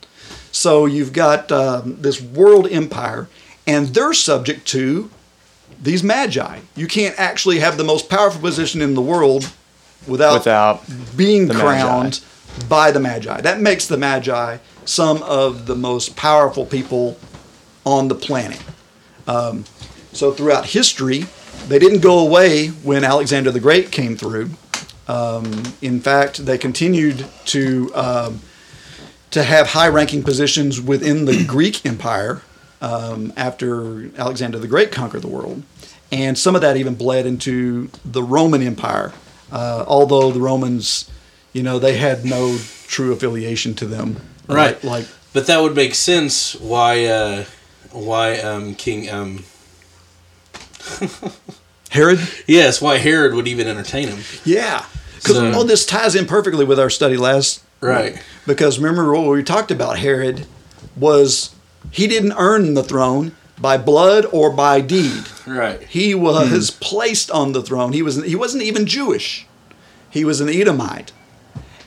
So you've got um, this world empire, and they're subject to these magi. You can't actually have the most powerful position in the world without, Without being crowned by the magi. That makes the magi some of the most powerful people on the planet. Um, so throughout history, they didn't go away when Alexander the Great came through. Um, in fact, they continued to um, to have high-ranking positions within the Greek Empire um, after Alexander the Great conquered the world, and some of that even bled into the Roman Empire. Uh, although the Romans, you know, they had no true affiliation to them, Right. Like, like But that would make sense why uh, why um, King um, Herod. yes why Herod would even entertain him. Yeah, because So- all this ties in perfectly with our study last. Right. Because remember what we talked about Herod was he didn't earn the throne by blood or by deed. Right. He was hmm. placed on the throne. He was he wasn't even Jewish. He was an Edomite.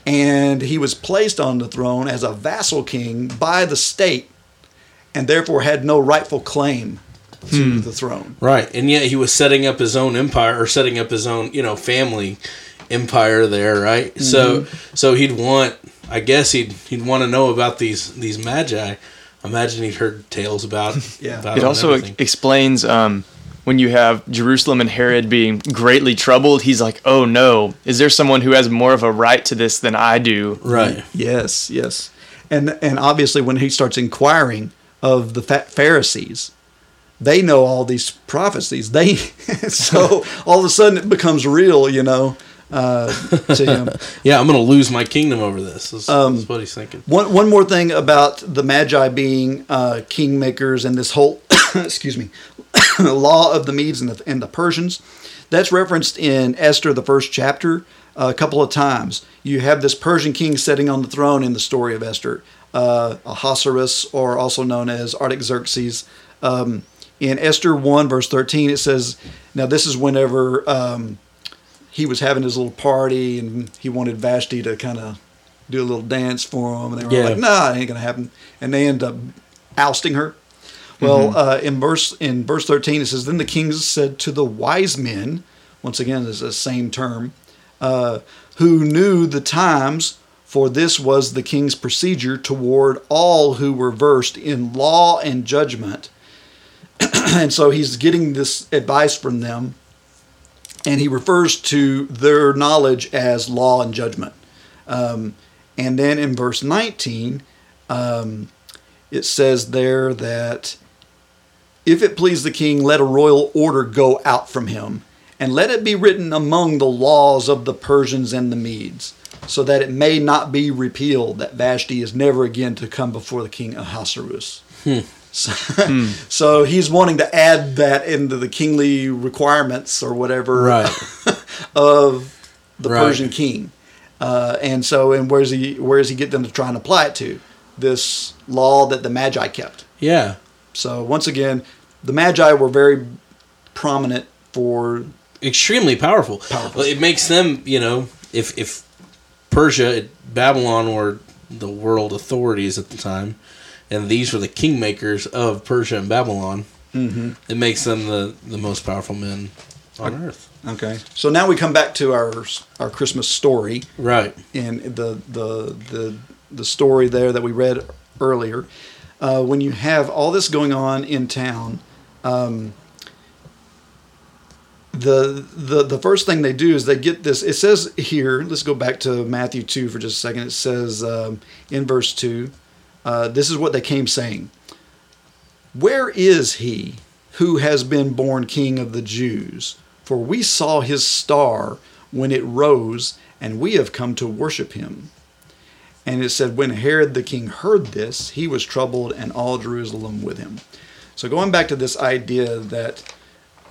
And he was placed on the throne as a vassal king by the state and therefore had no rightful claim to hmm. the throne. Right, and yet he was setting up his own empire or setting up his own, you know, family empire there, right? So, so he'd want, I guess he'd he'd want to know about these these magi. Imagine he'd heard tales about. Yeah. about It also everything. explains um, when you have Jerusalem and Herod being greatly troubled. He's like, "Oh no, is there someone who has more of a right to this than I do?" right. Yes, yes. And and obviously when he starts inquiring of the Pha- Pharisees, they know all these prophecies. They so all of a sudden it becomes real, you know, uh, to him. Yeah, I'm gonna lose my kingdom over this. That's, Um, what he's thinking. One one more thing about the Magi being uh, kingmakers and this whole excuse me law of the Medes and the, and the Persians. That's referenced in Esther, the first chapter, a couple of times. You have this Persian king sitting on the throne in the story of Esther, uh, Ahasuerus, or also known as Artaxerxes. Um, in Esther 1, verse 13, it says, Now, this is whenever um, he was having his little party and he wanted Vashti to kind of do a little dance for him. And they were Yeah. like, nah, it ain't going to happen. And they end up ousting her. Well, uh, in verse in verse thirteen, it says, "Then the kings said to the wise men, once again, is the same term, uh, who knew the times, for this was the king's procedure toward all who were versed in law and judgment." and so he's getting this advice from them, and he refers to their knowledge as law and judgment. Um, and then in verse nineteen, um, it says there that if it please the king, let a royal order go out from him, and let it be written among the laws of the Persians and the Medes, so that it may not be repealed that Vashti is never again to come before the king Ahasuerus. So, so he's wanting to add that into the kingly requirements or whatever Right. of the Right. Persian king. Uh, and so, and where's he? Where does he get them to try and apply it to? This law that the Magi kept. Yeah. So once again, the Magi were very prominent for extremely powerful. Powerful. Well, It makes them, you know, if if Persia, Babylon were the world authorities at the time, and these were the kingmakers of Persia and Babylon, Mhm. it makes them the the most powerful men on earth. Okay. So now we come back to our our Christmas story. Right. And the the the the story there that we read earlier. Uh, when you have all this going on in town, um, the the the first thing they do is they get this. It says here. Let's go back to Matthew two for just a second. It says um, in verse two, uh, this is what they came saying. Where is he who has been born King of the Jews? For we saw his star when it rose, and we have come to worship him. And it said, when Herod the king heard this, he was troubled, and all Jerusalem with him. So going back to this idea that,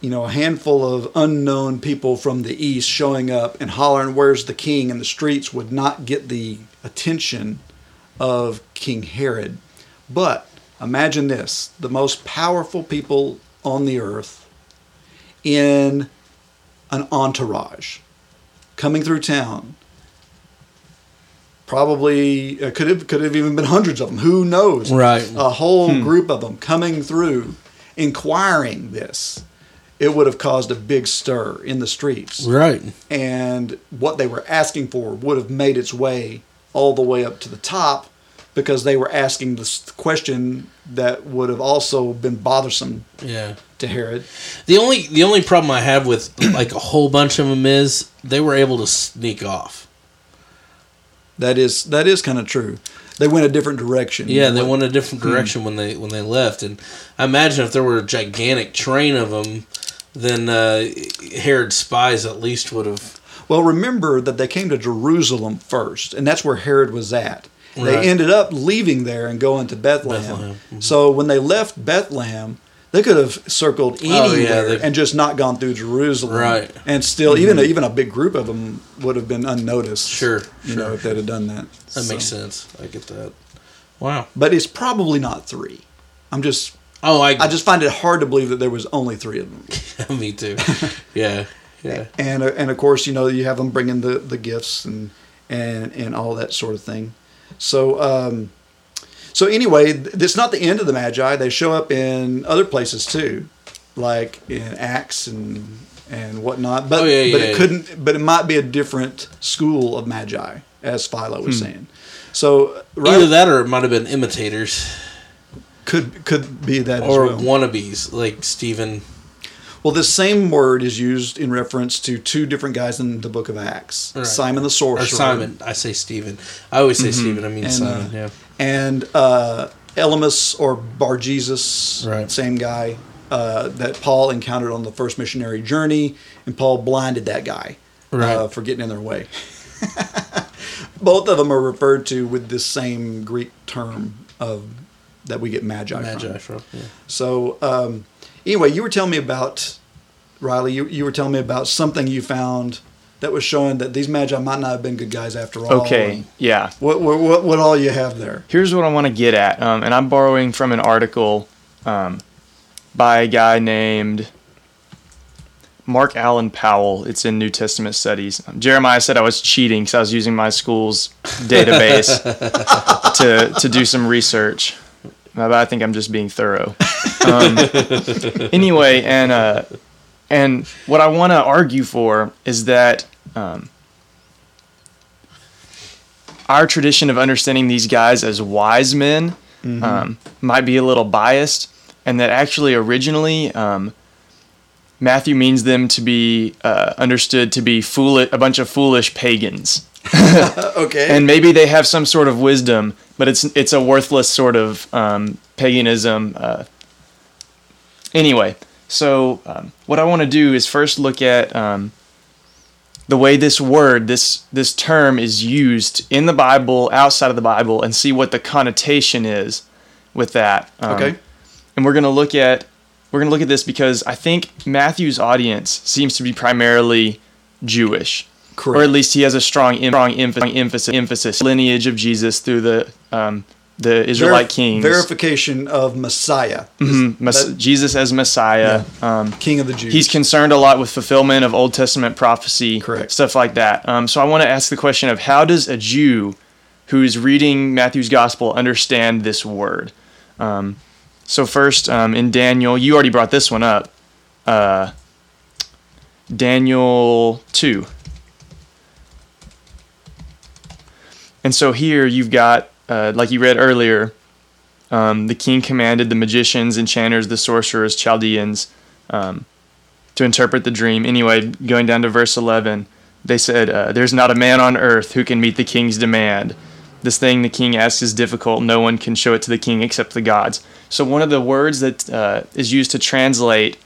you know, a handful of unknown people from the east showing up and hollering, "Where's the king?" in the streets would not get the attention of King Herod. But imagine this: the most powerful people on the earth in an entourage coming through town. Probably uh, could have could have even been hundreds of them. Who knows? Right. A whole group of them coming through, inquiring this. it would have caused a big stir in the streets. Right. And what they were asking for would have made its way all the way up to the top because they were asking this question that would have also been bothersome Yeah. to Herod. The only the only problem I have with like a whole bunch of them is they were able to sneak off. That is that is kind of true. They went a different direction. Yeah, they went a different Hmm. direction when they when they left, and I imagine if there were a gigantic train of them, then uh, Herod's spies at least would have. Well, remember that they came to Jerusalem first, and that's where Herod was at. They ended up leaving there and going to Bethlehem. Bethlehem, mhm. So when they left Bethlehem, they could have circled Oh, yeah, anywhere and just not gone through Jerusalem. Right. And still, even Mhm. even a big group of them would have been unnoticed. Sure, You know, sure. if they'd have done that. That makes sense. I get that. Wow. But it's probably not three. I'm just. Oh, I. I just find it hard to believe that there was only three of them. Me too. Yeah. Yeah. and uh, and of course you know you have them bringing the the gifts and and and all that sort of thing so um so anyway it's not the end of the magi they show up in other places too like in acts and and whatnot but Oh, yeah, but yeah, it yeah. couldn't but it might be a different school of magi as philo was Hmm. saying so Either that or it might have been imitators could could be that as or well. wannabes, like Stephen. Well, this same word is used in reference to two different guys in the book of Acts Right. Simon the sorcerer. Or Simon. I say Stephen. I always say Mhm. Stephen. I mean And, Simon. uh, yeah. And uh, Elymas or Bar Jesus, Right. same guy uh, that Paul encountered on the first missionary journey, and Paul blinded that guy Right. uh, for getting in their way. Both of them are referred to with this same Greek term of that we get magi, Magi from. from. Yeah. So um, anyway, you were telling me about Riley. You, you were telling me about something you found that was showing that these magi might not have been good guys after all. Okay, yeah. What what what, what all you have there? Here's what I want to get at, um, and I'm borrowing from an article um, by a guy named Mark Allan Powell. It's in New Testament Studies. Um, Jeremiah said I was cheating because I was using my school's database to to do some research, but I think I'm just being thorough. Um, anyway, and uh, and what I want to argue for is that. Um, our tradition of understanding these guys as wise men Mhm. um, might be a little biased, and that actually originally um, Matthew means them to be uh, understood to be foolish, a bunch of foolish pagans. okay. And maybe they have some sort of wisdom, but it's it's a worthless sort of um, paganism. Uh, anyway, so um, what I want to do is first look at um, the way this word, this this term, is used in the Bible, outside of the Bible, and see what the connotation is with that. Um, Okay. And we're gonna look at we're gonna look at this because I think Matthew's audience seems to be primarily Jewish, or at least he has a strong strong emphasis emphasis, emphasis lineage of Jesus through the um, the Israelite Verif- kings. Verification of Messiah. Mhm, Mess- that- Jesus as Messiah, um, King of the Jews. He's concerned a lot with fulfillment of Old Testament prophecy, Correct. stuff like that. Um, so I want to ask the question of how does a Jew who is reading Matthew's gospel understand this word? Um, so first, um, in Daniel, you already brought this one up. Uh, Daniel two. And so here you've got, uh, like you read earlier, um, the king commanded the magicians, enchanters, the sorcerers, Chaldeans um, to interpret the dream. Anyway, going down to verse 11, they said, uh, There's not a man on earth who can meet the king's demand. This thing the king asks is difficult. No one can show it to the king except the gods. So, one of the words that uh, is used to translate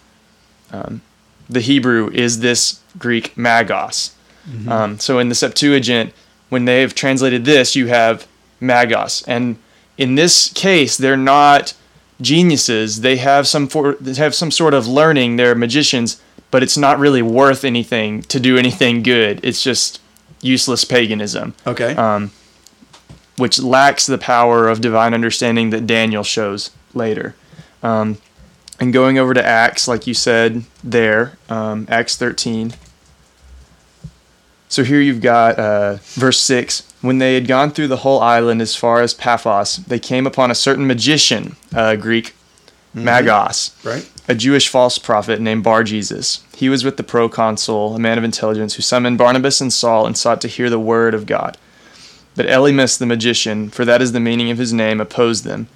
um, the Hebrew is this Greek magos. Mhm. Um, so, in the Septuagint, when they've translated this, you have magos. And in this case, they're not geniuses. They have some for, they have some sort of learning. They're magicians, but it's not really worth anything to do anything good. It's just useless paganism. Okay. Um, which lacks the power of divine understanding that Daniel shows later. Um, and going over to Acts, like you said there, um, Acts 13. So here you've got uh, verse 6. When they had gone through the whole island as far as Paphos, they came upon a certain magician, uh, Greek, Magos, Right. a Jewish false prophet named Bar Jesus. He was with the proconsul, a man of intelligence, who summoned Barnabas and Saul and sought to hear the word of God. But Elymas the magician, for that is the meaning of his name, opposed them,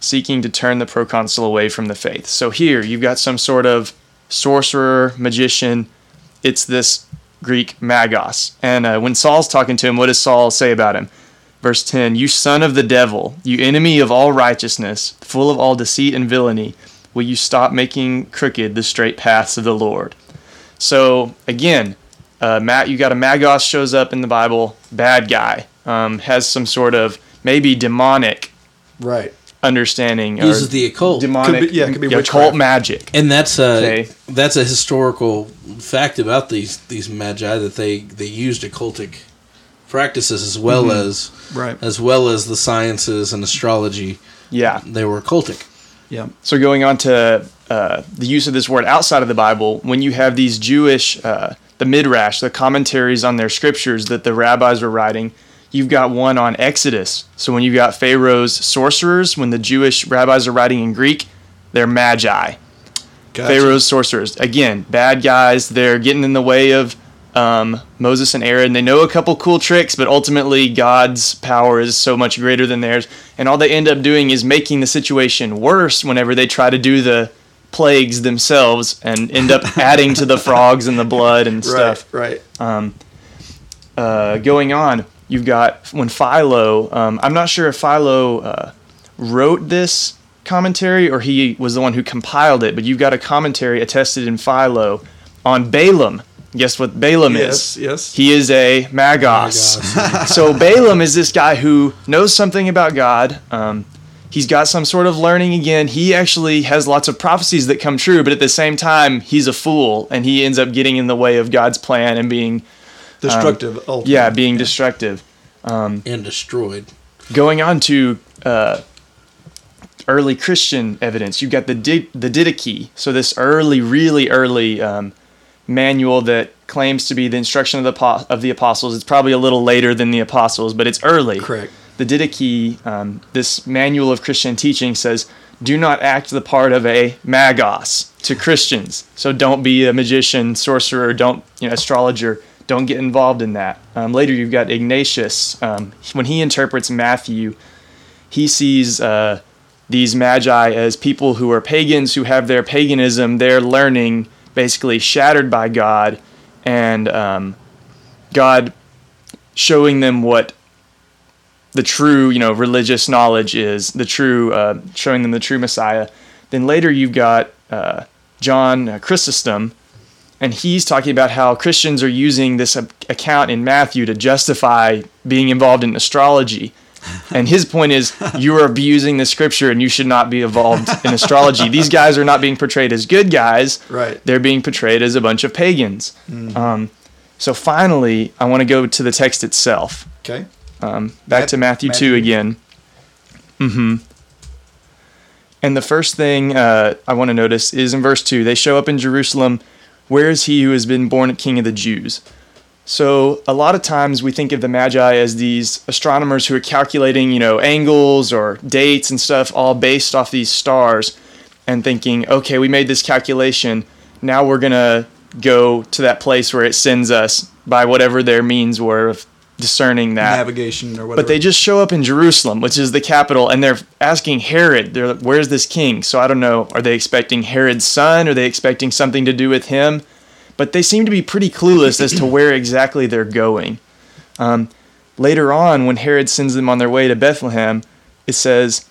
seeking to turn the proconsul away from the faith. So here you've got some sort of sorcerer, magician. It's this Greek magos. And uh, when Saul's talking to him, what does Saul say about him? Verse 10 You son of the devil, you enemy of all righteousness, full of all deceit and villainy, will you stop making crooked the straight paths of the Lord? So, again, uh, Matt, you got a magos shows up in the Bible, bad guy, um, has some sort of maybe demonic Right. Understanding Uses or the occult. demonic, Could be- yeah, it could be occult magic. and that's a Okay. that's a historical fact about these these magi that they they used occultic practices as well Mm-hmm. as Right. as well as the sciences and astrology. Yeah. They were occultic. Yeah. So going on to uh, the use of this word outside of the Bible, when you have these Jewish, uh, the midrash, the commentaries on their scriptures that the rabbis were writing, you've got one on Exodus. So when you've got Pharaoh's sorcerers, when the Jewish rabbis are writing in Greek, they're magi. Gotcha. Pharaoh's sorcerers. Again, bad guys. They're getting in the way of um, Moses and Aaron. They know a couple cool tricks, but ultimately God's power is so much greater than theirs. And all they end up doing is making the situation worse whenever they try to do the plagues themselves and end up adding to the frogs and the blood and stuff Right. Right. uh, going on, you've got when Philo. Um, I'm not sure if Philo uh, wrote this commentary or he was the one who compiled it, but you've got a commentary attested in Philo on Balaam. Guess what Balaam Yes, is? yes. Yes. He is a magos. so Balaam is this guy who knows something about God. Um, he's got some sort of learning again. He actually has lots of prophecies that come true, but at the same time, he's a fool and he ends up getting in the way of God's plan and being Destructive. ultimately. yeah, being destructive. and destroyed. Going on to uh, early Christian evidence, you've got the Di- the Didache. So this early, really early um, manual that claims to be the instruction of the apo- of the apostles. It's probably a little later than the apostles, but it's early. Correct. The Didache, um, this manual of Christian teaching says, "Do not act the part of a magos to Christians. So don't be a magician, sorcerer, don't you know astrologer." Don't get involved in that. Um, later, you've got Ignatius. Um, when he interprets Matthew, he sees uh, these magi as people who are pagans who have their paganism, their learning basically shattered by God, and um, God showing them what the true, you know, religious knowledge is, the true, uh, showing them the true Messiah. Then later you've got uh, John Chrysostom, and he's talking about how Christians are using this account in Matthew to justify being involved in astrology. And his point is, you are abusing the scripture and you should not be involved in astrology. These guys are not being portrayed as good guys. Right. They're being portrayed as a bunch of pagans. Um, so finally, I want to go to the text itself. Okay. Um, back Mat- to Matthew, Matthew. 2 again. Mm-hmm. And the first thing uh, I want to notice is in verse 2, they show up in Jerusalem. Where is he who has been born king of the Jews? So a lot of times we think of the Magi as these astronomers who are calculating, you know, angles or dates and stuff, all based off these stars, and thinking, okay, we made this calculation. Now we're gonna go to that place where it sends us by whatever their means were of discerning that. Navigation or whatever. But they just show up in Jerusalem, which is the capital, and they're asking Herod, they're like, where's this king? So I don't know, are they expecting Herod's son? Are they expecting something to do with him? But they seem to be pretty clueless as to where exactly they're going. Um, later on, when Herod sends them on their way to Bethlehem, it says,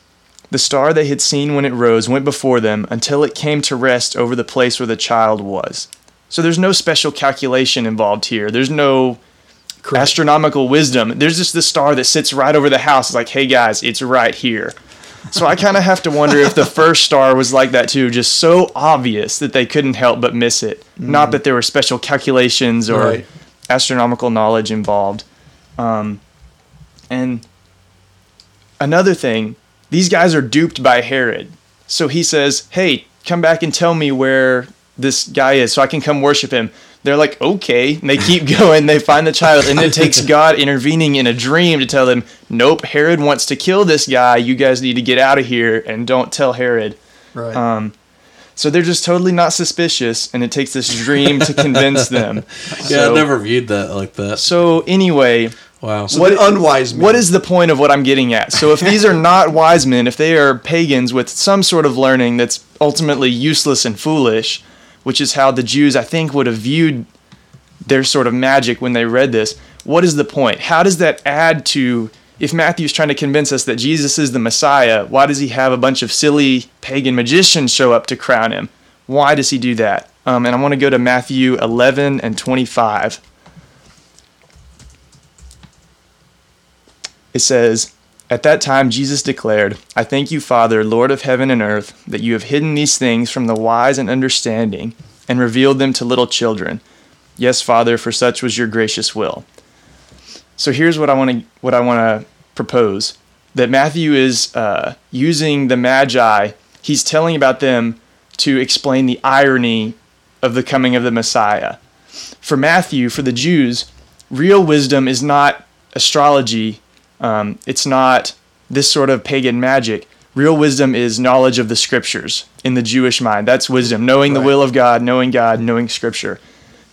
The star they had seen when it rose went before them until it came to rest over the place where the child was. So there's no special calculation involved here. There's no astronomical wisdom. There's just this star that sits right over the house. It's like, hey guys, it's right here. So I kind of have to wonder if the first star was like that too, just so obvious that they couldn't help but miss it. Not that there were special calculations or Right. astronomical knowledge involved. Um, and another thing, these guys are duped by Herod. So he says, hey, come back and tell me where this guy is so I can come worship him. They're like, okay. And they keep going. They find the child. And it takes God intervening in a dream to tell them, nope, Herod wants to kill this guy. You guys need to get out of here and don't tell Herod. Right. Um, so they're just totally not suspicious, and it takes this dream to convince them. Yeah, So- I never viewed that like that. So anyway, Wow. So the unwise men. What is the point of what I'm getting at? So if these are not wise men, if they are pagans with some sort of learning that's ultimately useless and foolish, which is how the Jews I think would have viewed their sort of magic when they read this, what is the point? How does that add to if Matthew's trying to convince us that Jesus is the Messiah, why does he have a bunch of silly pagan magicians show up to crown him? Why does he do that? Um, and I want to go to Matthew 11 and 25. It says, At that time Jesus declared, I thank you, Father, Lord of heaven and earth, that you have hidden these things from the wise and understanding and revealed them to little children. Yes, Father, for such was your gracious will. So here's what I want to what I want to propose that Matthew is uh, using the Magi. He's telling about them to explain the irony of the coming of the Messiah. For Matthew, for the Jews, real wisdom is not astrology. Um, it's not this sort of pagan magic. Real wisdom is knowledge of the scriptures in the Jewish mind. That's wisdom, knowing the will of God, knowing God, knowing scripture.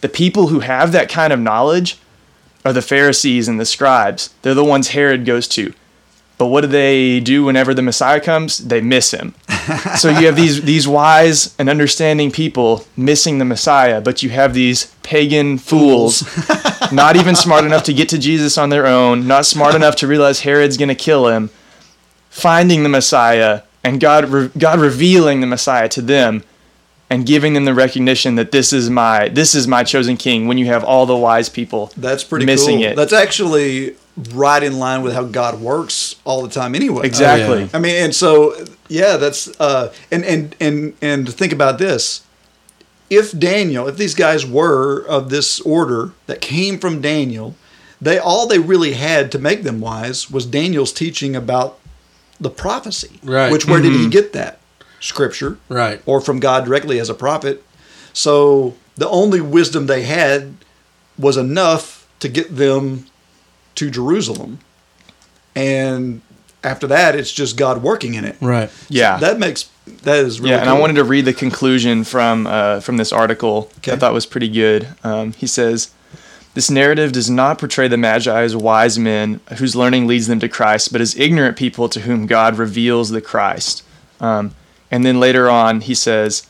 The people who have that kind of knowledge are the Pharisees and the scribes. They're the ones Herod goes to. But what do they do whenever the Messiah comes? They miss him. so you have these these wise and understanding people missing the Messiah, but you have these pagan fools, not even smart enough to get to Jesus on their own, not smart enough to realize Herod's going to kill him, finding the Messiah and God re- God revealing the Messiah to them and giving them the recognition that this is my this is my chosen king when you have all the wise people That's pretty missing cool. it. That's actually right in line with how God works all the time anyway. Exactly. Oh, yeah. I mean, and so yeah, that's uh and and and and think about this. If Daniel, if these guys were of this order that came from Daniel, they all they really had to make them wise was Daniel's teaching about the prophecy. Right. Which where did he Mhm. get that? Scripture. Right. Or from God directly as a prophet. So the only wisdom they had was enough to get them to Jerusalem. And after that, it's just God working in it. Right. Yeah. That makes that is really yeah, and I wanted to read the conclusion from uh, from this article. I thought was pretty good. Um, he says, "This narrative does not portray the Magi as wise men whose learning leads them to Christ, but as ignorant people to whom God reveals the Christ." Um, and then later on, he says,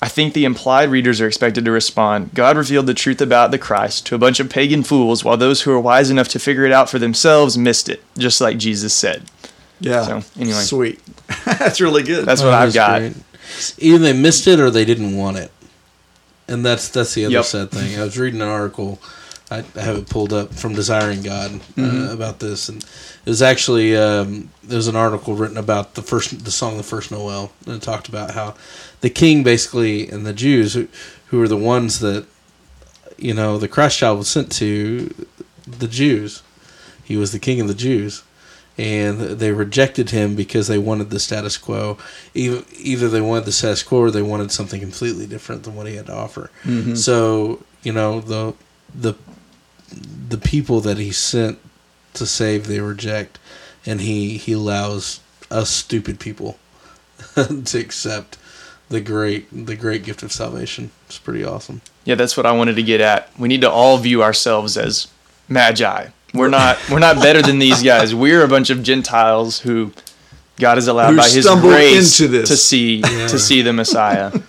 "I think the implied readers are expected to respond: God revealed the truth about the Christ to a bunch of pagan fools, while those who are wise enough to figure it out for themselves missed it, just like Jesus said." Yeah. So anyway, Sweet. That's really good. That's Oh, what that's I've got. great. Either they missed it or they didn't want it, and that's that's the other Yep. sad thing. I was reading an article. I have it pulled up from Desiring God uh, Mhm. about this, and it was actually um, there was an article written about the first the song the first Noel, and it talked about how the king basically and the Jews who who were the ones that you know the Christ child was sent to the Jews. He was the king of the Jews and they rejected him because they wanted the status quo. Either, either they wanted the status quo or they wanted something completely different than what he had to offer. Mhm. So you know the the the people that he sent to save they reject, and he he allows us stupid people to accept the great the great gift of salvation. It's pretty awesome. Yeah, that's what I wanted to get at. We need to all view ourselves as magi. We're not we're not better than these guys. We're a bunch of Gentiles who God has allowed Who by his grace into this. to see Yeah. to see the Messiah.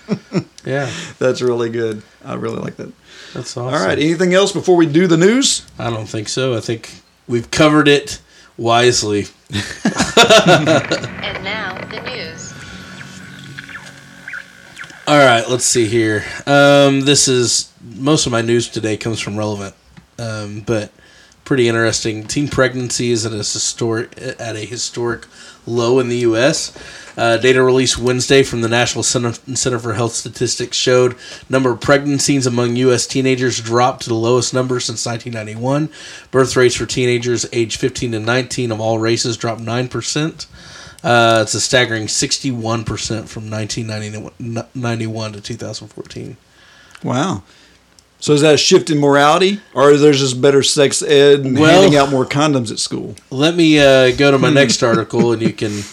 Yeah. That's really good. I really like that. That's All awesome. right. Anything else before we do the news? I don't think so. I think we've covered it wisely. And now the news. All right, let's see here. Um, this is most of my news today comes from relevant, um, but pretty interesting. Teen pregnancy is at a historic at a historic low in the U.S. Uh, data released Wednesday from the National Center, Center for Health Statistics showed number of pregnancies among U.S. teenagers dropped to the lowest number since 1991. Birth rates for teenagers aged 15 to 19 of all races dropped nine percent. Uh, it's a staggering 61% from 1991 to 2014. Wow. So is that a shift in morality, or is there just better sex ed and Well- handing out more condoms at school? Let me uh, go to my next article, and you can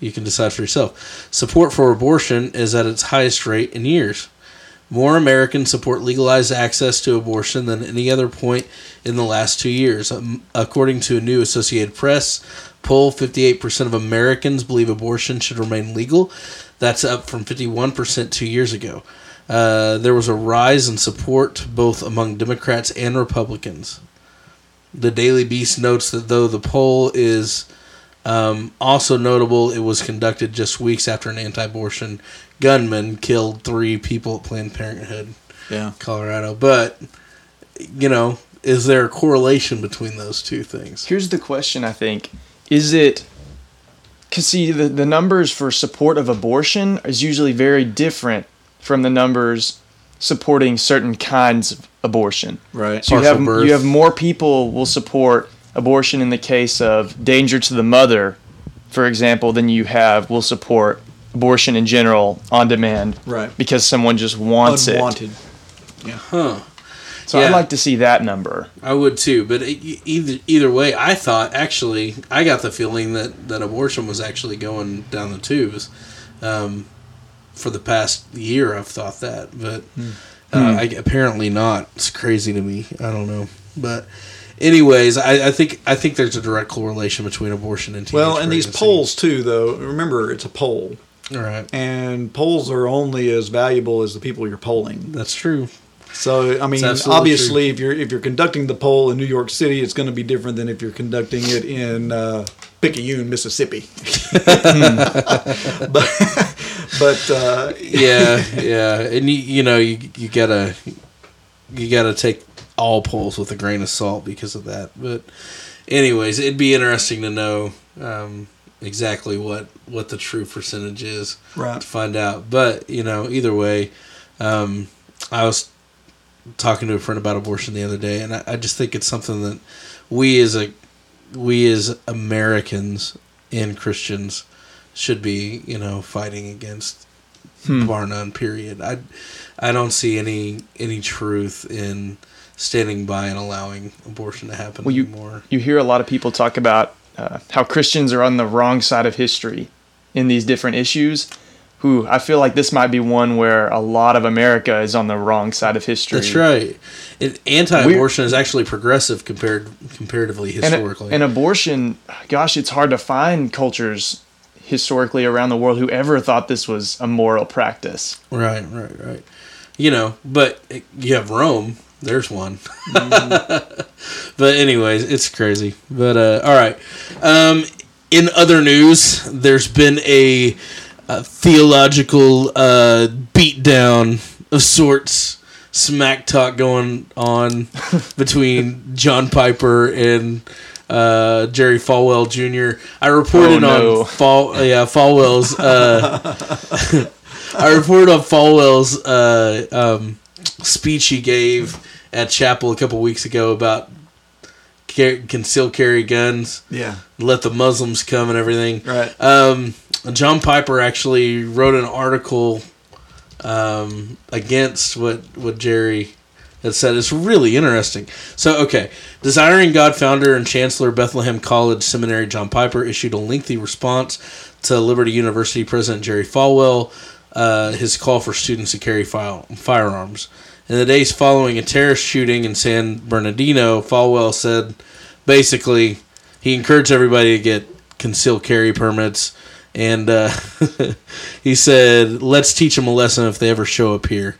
You can decide for yourself. Support for abortion is at its highest rate in years. More Americans support legalized access to abortion than any other point in the last two years. Um, according to a new Associated Press poll, 58% of Americans believe abortion should remain legal. That's up from 51% two years ago. Uh, there was a rise in support both among Democrats and Republicans. The Daily Beast notes that though the poll is um, also notable, it was conducted just weeks after an anti abortion gunman killed three people at Planned Parenthood, Yeah. Colorado. But, you know, is there a correlation between those two things? Here's the question I think. Is it cuz see the, the numbers for support of abortion is usually very different from the numbers supporting certain kinds of abortion. Right. So you have birth. you have more people will support abortion in the case of danger to the mother, for example, than you have will support abortion in general on demand. Right. Because someone just wants Unwanted. Huh. So Yeah. I'd like to see that number. I would too, but either either way, I thought actually I got the feeling that that abortion was actually going down the tubes. Um, for the past year, I've thought that, but uh, I, apparently not. It's crazy to me. I don't know, but anyways, I, I think I think there's a direct correlation between abortion and teenage Well, and these polls too, though. Remember, it's a poll, All right, and polls are only as valuable as the people you're polling. that's true. So, I mean, absolutely obviously, if you're if you're conducting the poll in New York City, it's going to be different than if you're conducting it in uh, Picayune, Mississippi. but but uh, yeah, yeah, and you you know you you gotta you gotta take all polls with a grain of salt because of that. But anyways, it'd be interesting to know um, exactly what what the true percentage is Right. to find out. But you know, either way, um, I was talking to a friend about abortion the other day, and I, I just think it's something that we as a we as Americans and Christians should be, you know, fighting against bar none. Period. I I don't see any any truth in standing by and allowing abortion to happen Well, you- anymore. you hear a lot of people talk about uh, how Christians are on the wrong side of history in these different issues. Who I feel like this might be one where a lot of America is on the wrong side of history. That's right. It, anti-abortion is actually progressive compared comparatively And, historically. and abortion, gosh, it's hard to find cultures historically around the world who ever thought this was a moral practice. Right, right, right. You know, but you have Rome. There's one. but anyways, it's crazy. But uh, all right. Um, in other news, there's been a, uh theological uh, beatdown of sorts, smack talk going on between John Piper and uh, Jerry Falwell Jr. I reported Oh, no. on Fall, yeah, Falwell's. Uh, I reported on Falwell's uh, um, speech he gave at chapel a couple weeks ago about car- conceal carry guns, yeah, let the Muslims come and everything. right. Um, John Piper actually wrote an article um, against what what Jerry had said. It's really interesting. So, okay, Desiring God founder and Chancellor Bethlehem College Seminary John Piper issued a lengthy response to Liberty University President Jerry Falwell. Uh, his call for students to carry file, firearms. In the days following a terrorist shooting in San Bernardino, Falwell said basically he encouraged everybody to get concealed carry permits and uh, he said let's teach them a lesson if they ever show up here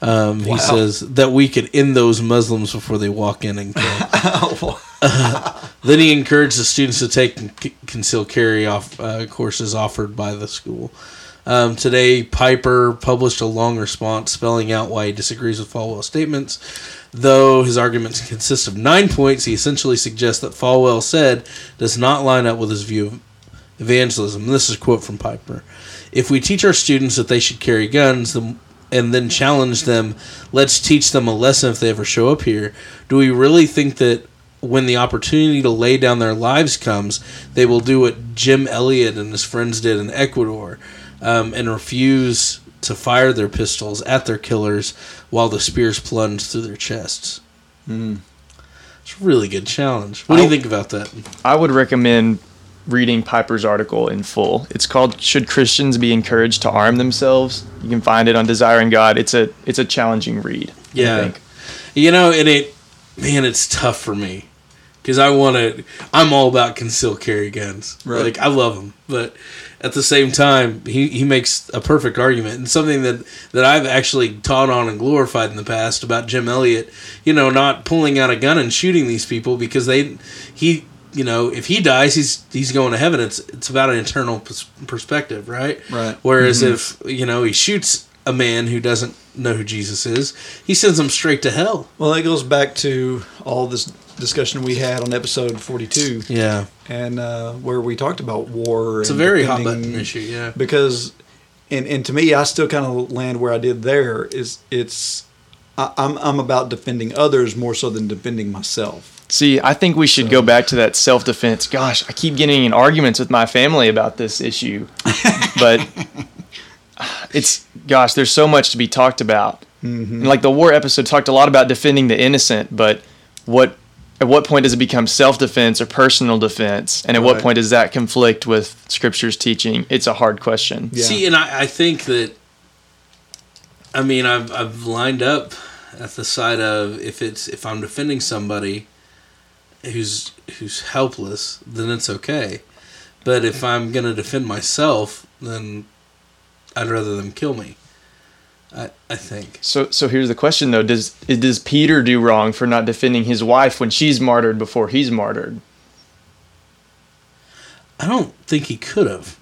um, he says that we could end those muslims before they walk in and kill. Then he encouraged the students to take c- concealed carry off uh, courses offered by the school. Um, today piper published a long response spelling out why he disagrees with falwell's statements. Though his arguments consist of nine points, he essentially suggests that Falwell said does not line up with his view of evangelism. This is a quote from Piper. If we teach our students that they should carry guns then- and then challenge them, let's teach them a lesson if they ever show up here, do we really think that when the opportunity to lay down their lives comes, they will do what Jim Elliot and his friends did in Ecuador um, and refuse to fire their pistols at their killers while the spears plunge through their chests? It's a really good challenge. What do you think about that? I would recommend reading Piper's article in full. It's called "Should Christians Be Encouraged to Arm Themselves?" You can find it on Desiring God. It's a it's a challenging read. I Yeah. You know, and it, man, it's tough for me because I want to. I'm all about conceal carry guns. Right. Like I love them, but at the same time, he, he makes a perfect argument and something that that I've actually taught on and glorified in the past about Jim Elliot. You know, not pulling out a gun and shooting these people because they he. You know, if he dies, he's he's going to heaven. It's it's about an internal pers- perspective, right? Right. Whereas if you know he shoots a man who doesn't know who Jesus is, he sends him straight to hell. Well, that goes back to all this discussion we had on episode 42. Yeah. And uh, where we talked about war. It's a very hot button issue, yeah. Because, and, and to me, I still kind of land where I did there. Is it's I, I'm I'm about defending others more so than defending myself. See, I think we should go back to that self defense. Gosh, I keep getting in arguments with my family about this issue, but it's gosh, there's so much to be talked about. And like the war episode talked a lot about defending the innocent, but what at what point does it become self defense or personal defense, and at what point does that conflict with Scripture's teaching? It's a hard question. See, and I, I think that, I mean, I've, I've lined up at the side of if it's if I'm defending somebody who's who's helpless, then it's okay. But if I'm gonna defend myself, then I'd rather them kill me. I I think. So, so here's the question though: Does does Peter do wrong for not defending his wife when she's martyred before he's martyred? I don't think he could have.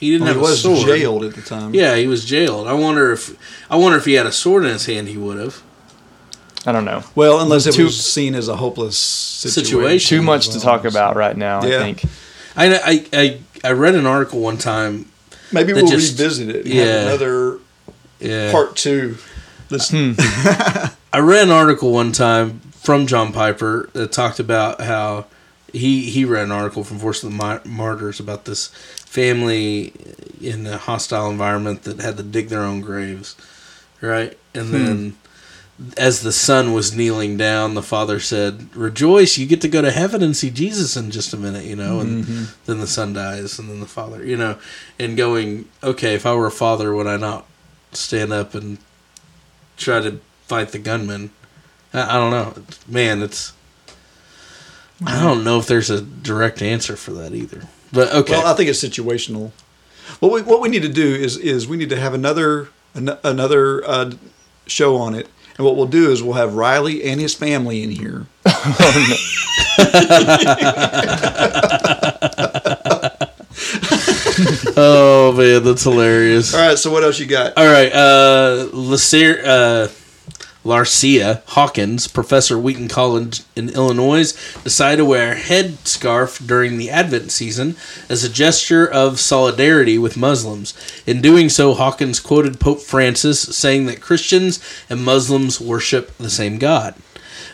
He didn't Well, have he a was sword. jailed at the time. Yeah, he was jailed. I wonder if I wonder if he had a sword in his hand, he would have. I don't know. Well, unless it Too- was seen as a hopeless situation. Situation. Too much to talk about right now. Yeah. I think. I, I I I read an article one time. Maybe we'll just- revisit it. Yeah. have another Yeah. part two. This, hmm. I read an article one time from John Piper that talked about how he he read an article from Voice of the Martyrs about this family in a hostile environment that had to dig their own graves, right? And hmm. then as the son was kneeling down, the father said, "Rejoice, you get to go to heaven and see Jesus in just a minute," you know. And Mhm. then the son dies, and then the father, you know, and going, "Okay, if I were a father, would I not stand up and try to fight the gunman?" I, I don't know, man. It's I don't know if there's a direct answer for that either. But okay, Well, I think it's situational. What we what we need to do is is we need to have another an, another uh, show on it, and what we'll do is we'll have Riley and his family in here. oh man, that's hilarious. All right, so what else you got? All right, uh, Lacer, uh, Larycia Hawkins, professor at Wheaton College in Illinois, decided to wear a headscarf during the Advent season as a gesture of solidarity with Muslims. In doing so, Hawkins quoted Pope Francis saying that Christians and Muslims worship the same God.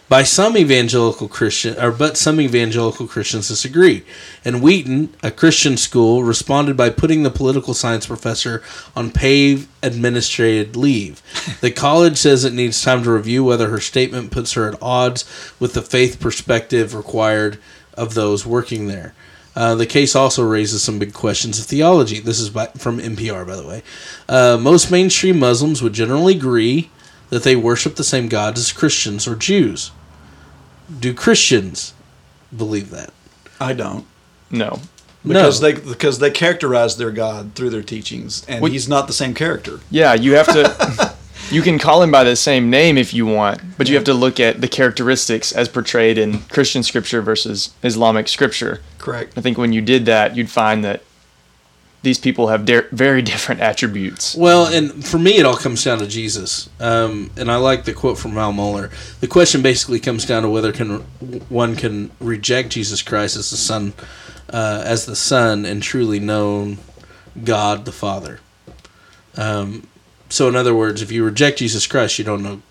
By some evangelical Christian, or but some evangelical Christians disagree. And Wheaton, a Christian school, responded by putting the political science professor on paid administrative leave. The college says it needs time to review whether her statement puts her at odds with the faith perspective required of those working there. Uh, the case also raises some big questions of theology. This is by, from NPR, by the way. Uh, most mainstream Muslims would generally agree that they worship the same gods as Christians or Jews. Do Christians believe that? I don't No. because No. they because they characterize their God through their teachings, and What- he's not the same character. Yeah, you have to. you can call him by the same name if you want, but you have to look at the characteristics as portrayed in Christian scripture versus Islamic scripture. Correct. I think when you did that, you'd find that these people have de- very different attributes. Well, and for me, it all comes down to Jesus. Um, and I like the quote from Al Mohler. The question basically comes down to whether can one can reject Jesus Christ as the Son, uh, as the Son, and truly known God the Father. Um, so, in other words, if you reject Jesus Christ, you don't know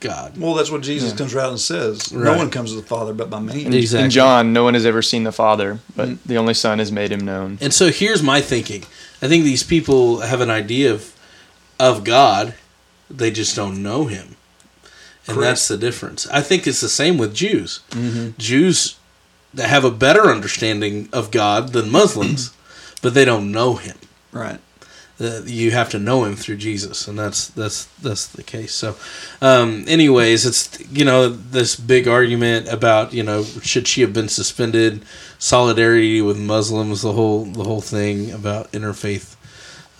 God. Well, that's what Jesus Yeah. comes around and says. Right. No one comes to the Father but by me. In, Exactly. in John, no one has ever seen the Father, but Mm. the only Son has made him known. And so here's my thinking. I think these people have an idea of of God, they just don't know him. And Correct. that's the difference. I think it's the same with Jews. Mhm. Jews that have a better understanding of God than Muslims, but they don't know Him. Right. Uh, you have to know Him through Jesus, and that's that's that's the case. So, um, anyways, it's you know this big argument about you know should she have been suspended, solidarity with Muslims, the whole the whole thing about interfaith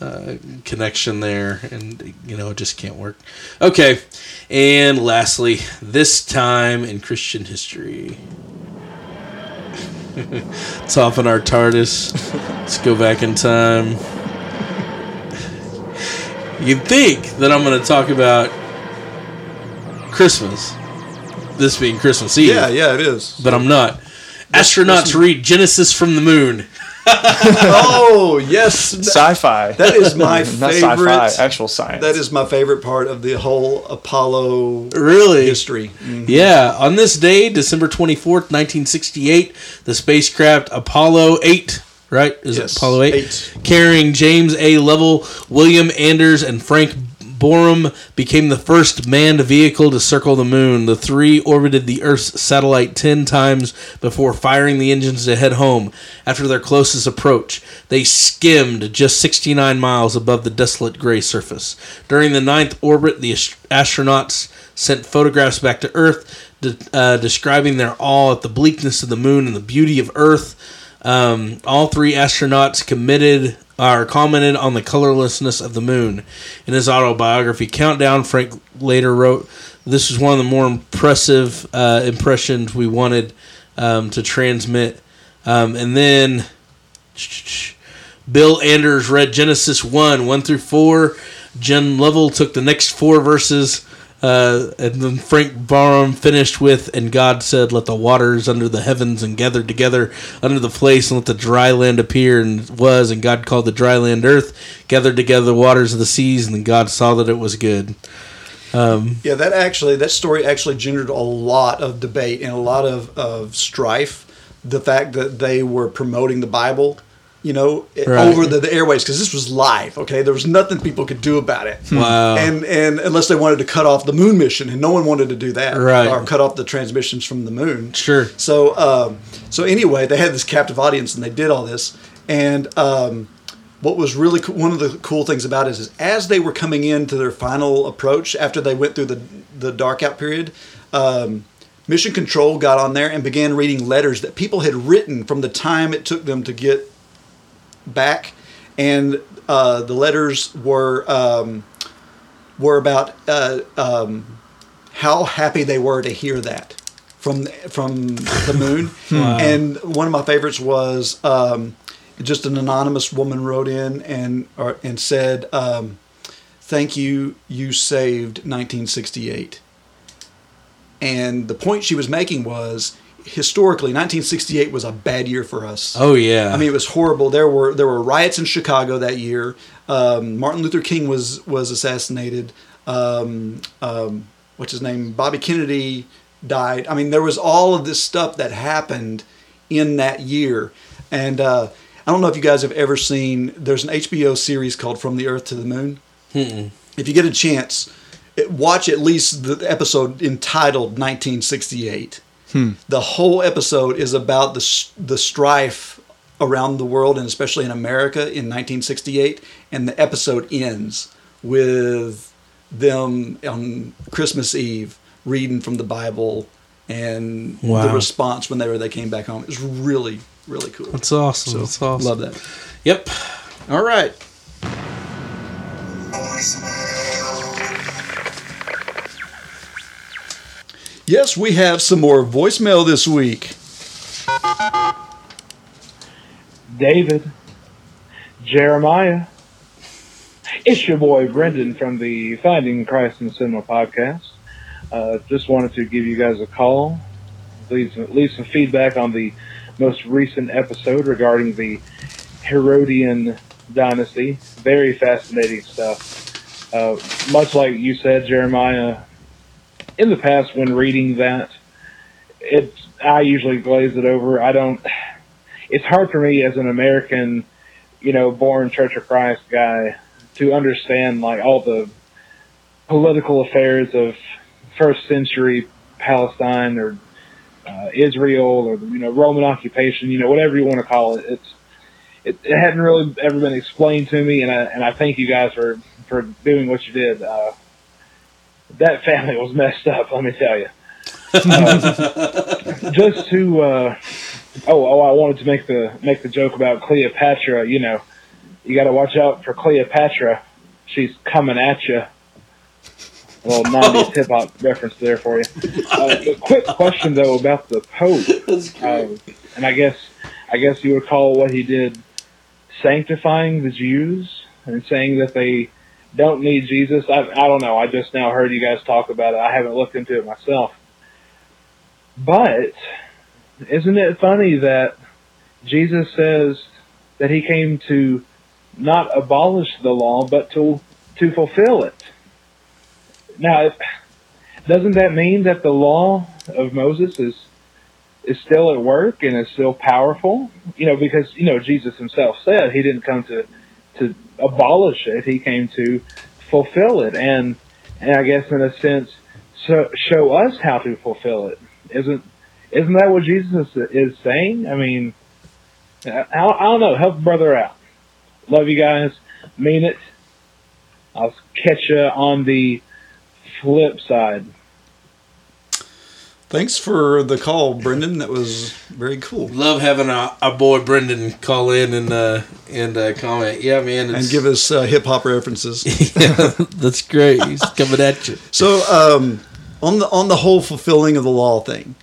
uh, connection there, and you know it just can't work. Okay, and lastly, this time in Christian history. Let's in our TARDIS. Let's go back in time. You'd think that I'm going to talk about Christmas. This being Christmas Eve. Yeah, yeah, it is. But I'm not. Astronauts read Genesis from the moon. oh yes, Sci-fi. That is my Not favorite. sci-fi, actual science. That is my favorite part of the whole Apollo Really? history. Mm-hmm. Yeah, on this day, December 24th, 1968, the spacecraft Apollo 8, right? Is Yes, it Apollo 8? eight. Carrying James A. Lovell, William Anders, and Frank Borman became the first manned vehicle to circle the moon. The three orbited the Earth's satellite 10 times before firing the engines to head home. After their closest approach, they skimmed just 69 miles above the desolate gray surface. During the ninth orbit, the astronauts sent photographs back to Earth, de- uh, describing their awe at the bleakness of the moon and the beauty of Earth. Um, all three astronauts committed or commented on the colorlessness of the moon. In his autobiography, Countdown, Frank later wrote, "This was one of the more impressive uh, impressions we wanted um, to transmit." Um, and then Bill Anders read Genesis 1, 1 through 4. Jim Lovell took the next four verses. Uh, and then Frank Borman finished with, and God said, Let the waters under the heavens and gathered together under the place, and let the dry land appear. And was, and God called the dry land earth, gathered together the waters of the seas, and then God saw that it was good. Um, Yeah, that actually that story actually generated a lot of debate and a lot of, of strife. The fact that they were promoting the Bible, you know, Right. over the, the airways because this was live. Okay, there was nothing people could do about it. Wow. And and unless they wanted to cut off the moon mission, and no one wanted to do that, Right. Or cut off the transmissions from the moon. Sure. So um, so anyway, they had this captive audience, and they did all this. And um, what was really co- one of the cool things about it is, is as they were coming into their final approach after they went through the the dark out period. Um, Mission Control got on there and began reading letters that people had written from the time it took them to get back, and uh, the letters were um, were about uh, um, how happy they were to hear that from from the moon. Wow. And one of my favorites was um, just an anonymous woman wrote in and or, and said, um, "Thank you, you saved 1968." And the point she was making was historically 1968 was a bad year for us. Oh, yeah. I mean, it was horrible. There were there were riots in Chicago that year. Um, Martin Luther King was was assassinated. Um, um, what's his name? Bobby Kennedy died. I mean, there was all of this stuff that happened in that year. And uh, I don't know if you guys have ever seen. There's an HBO series called From the Earth to the Moon. Mm-mm. If you get a chance, watch at least the episode entitled 1968 Hmm. the whole episode is about the the strife around the world and especially in America in 1968 and the episode ends with them on Christmas Eve reading from the Bible and the response whenever they were they came back home it was really really cool That's awesome. So, That's awesome. love that Yep. all right Yes, we have some more voicemail this week. David, Jeremiah. It's your boy Brendan from the Finding Christ in Cinema podcast. Uh, just wanted to give you guys a call, leave some, leave some feedback on the most recent episode regarding the Herodian dynasty. Very fascinating stuff. Uh, much like you said, Jeremiah, in the past when reading that, it's I usually glaze it over. I don't. It's hard for me as an American, you know, born Church of Christ guy to understand like all the political affairs of first century Palestine or uh, Israel or you know Roman occupation, you know whatever you want to call it. It's it, it hadn't really ever been explained to me, and I and I thank you guys for for doing what you did. Uh, that family was messed up, let me tell you. Uh, just to uh, oh oh, I wanted to make the make the joke about Cleopatra. You know, you got to watch out for Cleopatra. She's coming at you. A little '90s hip hop reference there for you. Uh, a quick question though about the Pope, um, and I guess I guess you would call what he did sanctifying the Jews and saying that they don't need Jesus. I, I don't know. I just now heard you guys talk about it. I haven't looked into it myself. But isn't it funny that Jesus says that he came to not abolish the law, but to to fulfill it? Now, doesn't that mean that the law of Moses is is still at work and is still powerful? You know, because you know Jesus himself said he didn't come to to abolish it; he came to fulfill it, and and I guess in a sense, so, show us how to fulfill it. Isn't isn't that what Jesus is, saying? I mean, I, I don't know. Help brother out. Love you guys. Mean it. I'll catch you on the flip side. Thanks for the call, Brendan. That was very cool. Love having our, our boy Brendan call in and uh, and uh, comment. Yeah, man, And give us uh, hip hop references. yeah, that's great. He's coming at you. So, um, on the on the whole fulfilling of the law thing,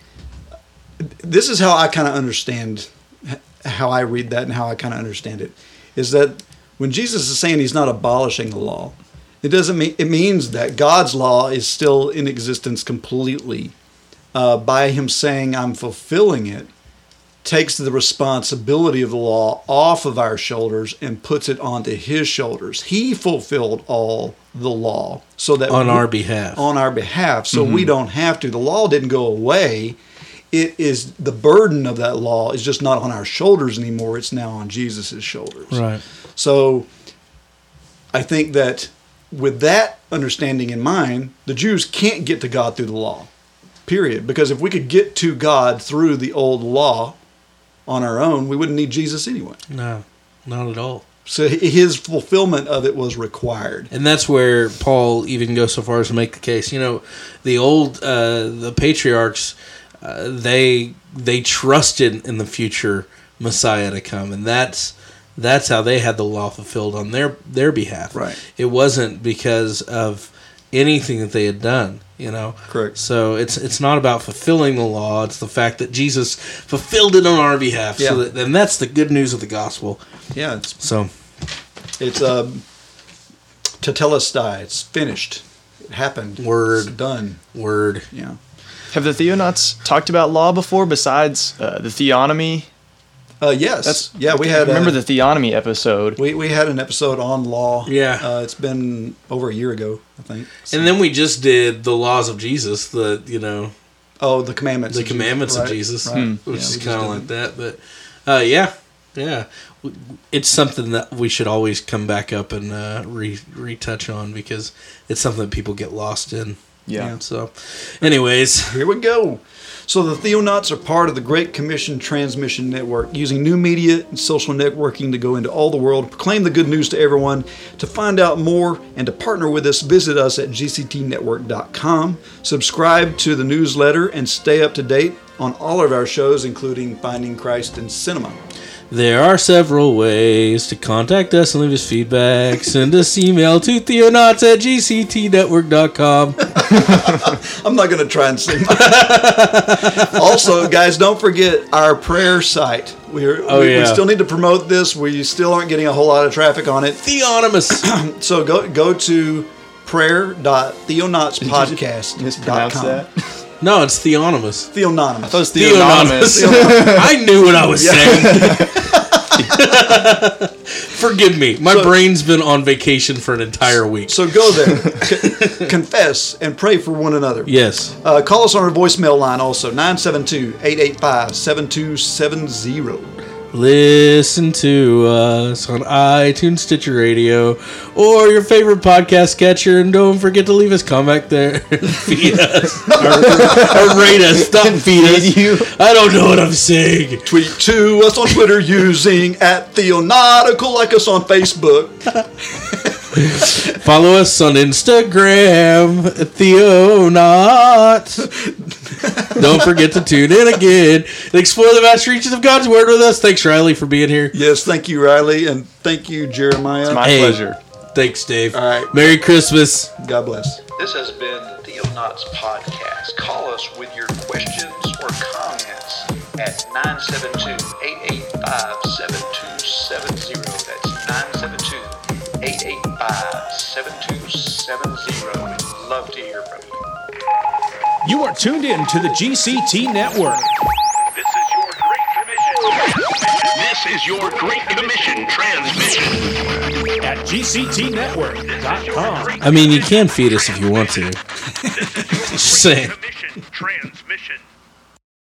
this is how I kind of understand how I read that and how I kind of understand it is that when Jesus is saying he's not abolishing the law, it doesn't mean it means that God's law is still in existence completely. Uh, by him saying I'm fulfilling it, takes the responsibility of the law off of our shoulders and puts it onto his shoulders. He fulfilled all the law so that On we- our behalf. On our behalf, so we Mhm. don't have to. The law didn't go away. It is the burden of that law is just not on our shoulders anymore. It's now on Jesus' shoulders. Right. So I think that with that understanding in mind, the Jews can't get to God through the law. Period. Because if we could get to God through the old law on our own, we wouldn't need Jesus anyway. No, not at all. So his fulfillment of it was required. And that's where Paul even goes so far as to make the case. You know, the old uh, the patriarchs uh, they they trusted in the future Messiah to come, and that's that's how they had the law fulfilled on their their behalf. Right. It wasn't because of anything that they had done. You know. Correct. So it's it's not about fulfilling the law; it's the fact that Jesus fulfilled it on our behalf. So Yeah. that, and that's the good news of the gospel. Yeah, So it's So it's um tetelestai. It's finished. It happened. Word. It's done. word. Yeah. Have the Theonauts talked about law before besides uh, the theonomy? Uh, yes. That's yeah. We had remember uh, the theonomy episode. we we had an episode on law. Yeah. Uh, it's been over a year ago, I think. And then we just did the laws of Jesus, the you know Oh, the commandments. the of Jesus, commandments right, of Jesus, right. which Yeah, is kind of like that. that. But uh, yeah, yeah, it's something that we should always come back up and uh, re retouch on because it's something that people get lost in. Yeah. So, anyways, Here we go. So the Theonauts are part of the Great Commission Transmission Network, using new media and social networking to go into all the world, proclaim the good news to everyone. To find out more and to partner with us, visit us at gctnetwork.com. Subscribe to the newsletter and stay up to date on all of our shows, including Finding Christ in Cinema. There are several ways to contact us and leave us feedback. Send us email to theonauts at gctnetwork.com. I'm not going to try and sing. also, guys, don't forget our prayer site. We're, Oh, we, we still need to promote this. We still aren't getting a whole lot of traffic on it. Theonomous. So go go to prayer.theonautspodcast.com. Mispronounce that. No, it's theonomous. Theonymous. That was Theonymous. theonymous. I knew what I was saying. Forgive me. My So- brain's been on vacation for an entire week. So go there, c- confess, and pray for one another. yes. Uh, call us on our voicemail line also, 972 885 7270. Listen to us on iTunes, Stitcher Radio, or your favorite podcast catcher, and don't forget to leave us comment there. feed us or, or rate us. Stop feed us. you. I don't know what I'm saying. Tweet to us on Twitter using at Theonautical, like us on Facebook. Follow us on Instagram, Theonaut. Don't forget to tune in again and explore the vast reaches of God's Word with us. Thanks, Riley, for being here. Yes, thank you, Riley, and thank you, Jeremiah. My Hey. pleasure. Thanks, Dave. All right. Merry Christmas. God bless. This has been the Theonauts Podcast. Call us with your questions or comments at 972-885-7270. You are tuned in to the GCT Network. This is your Great Commission. This is your Great Commission transmission. at GCTnetwork.com. I mean, you can feed us if you want to. Just saying.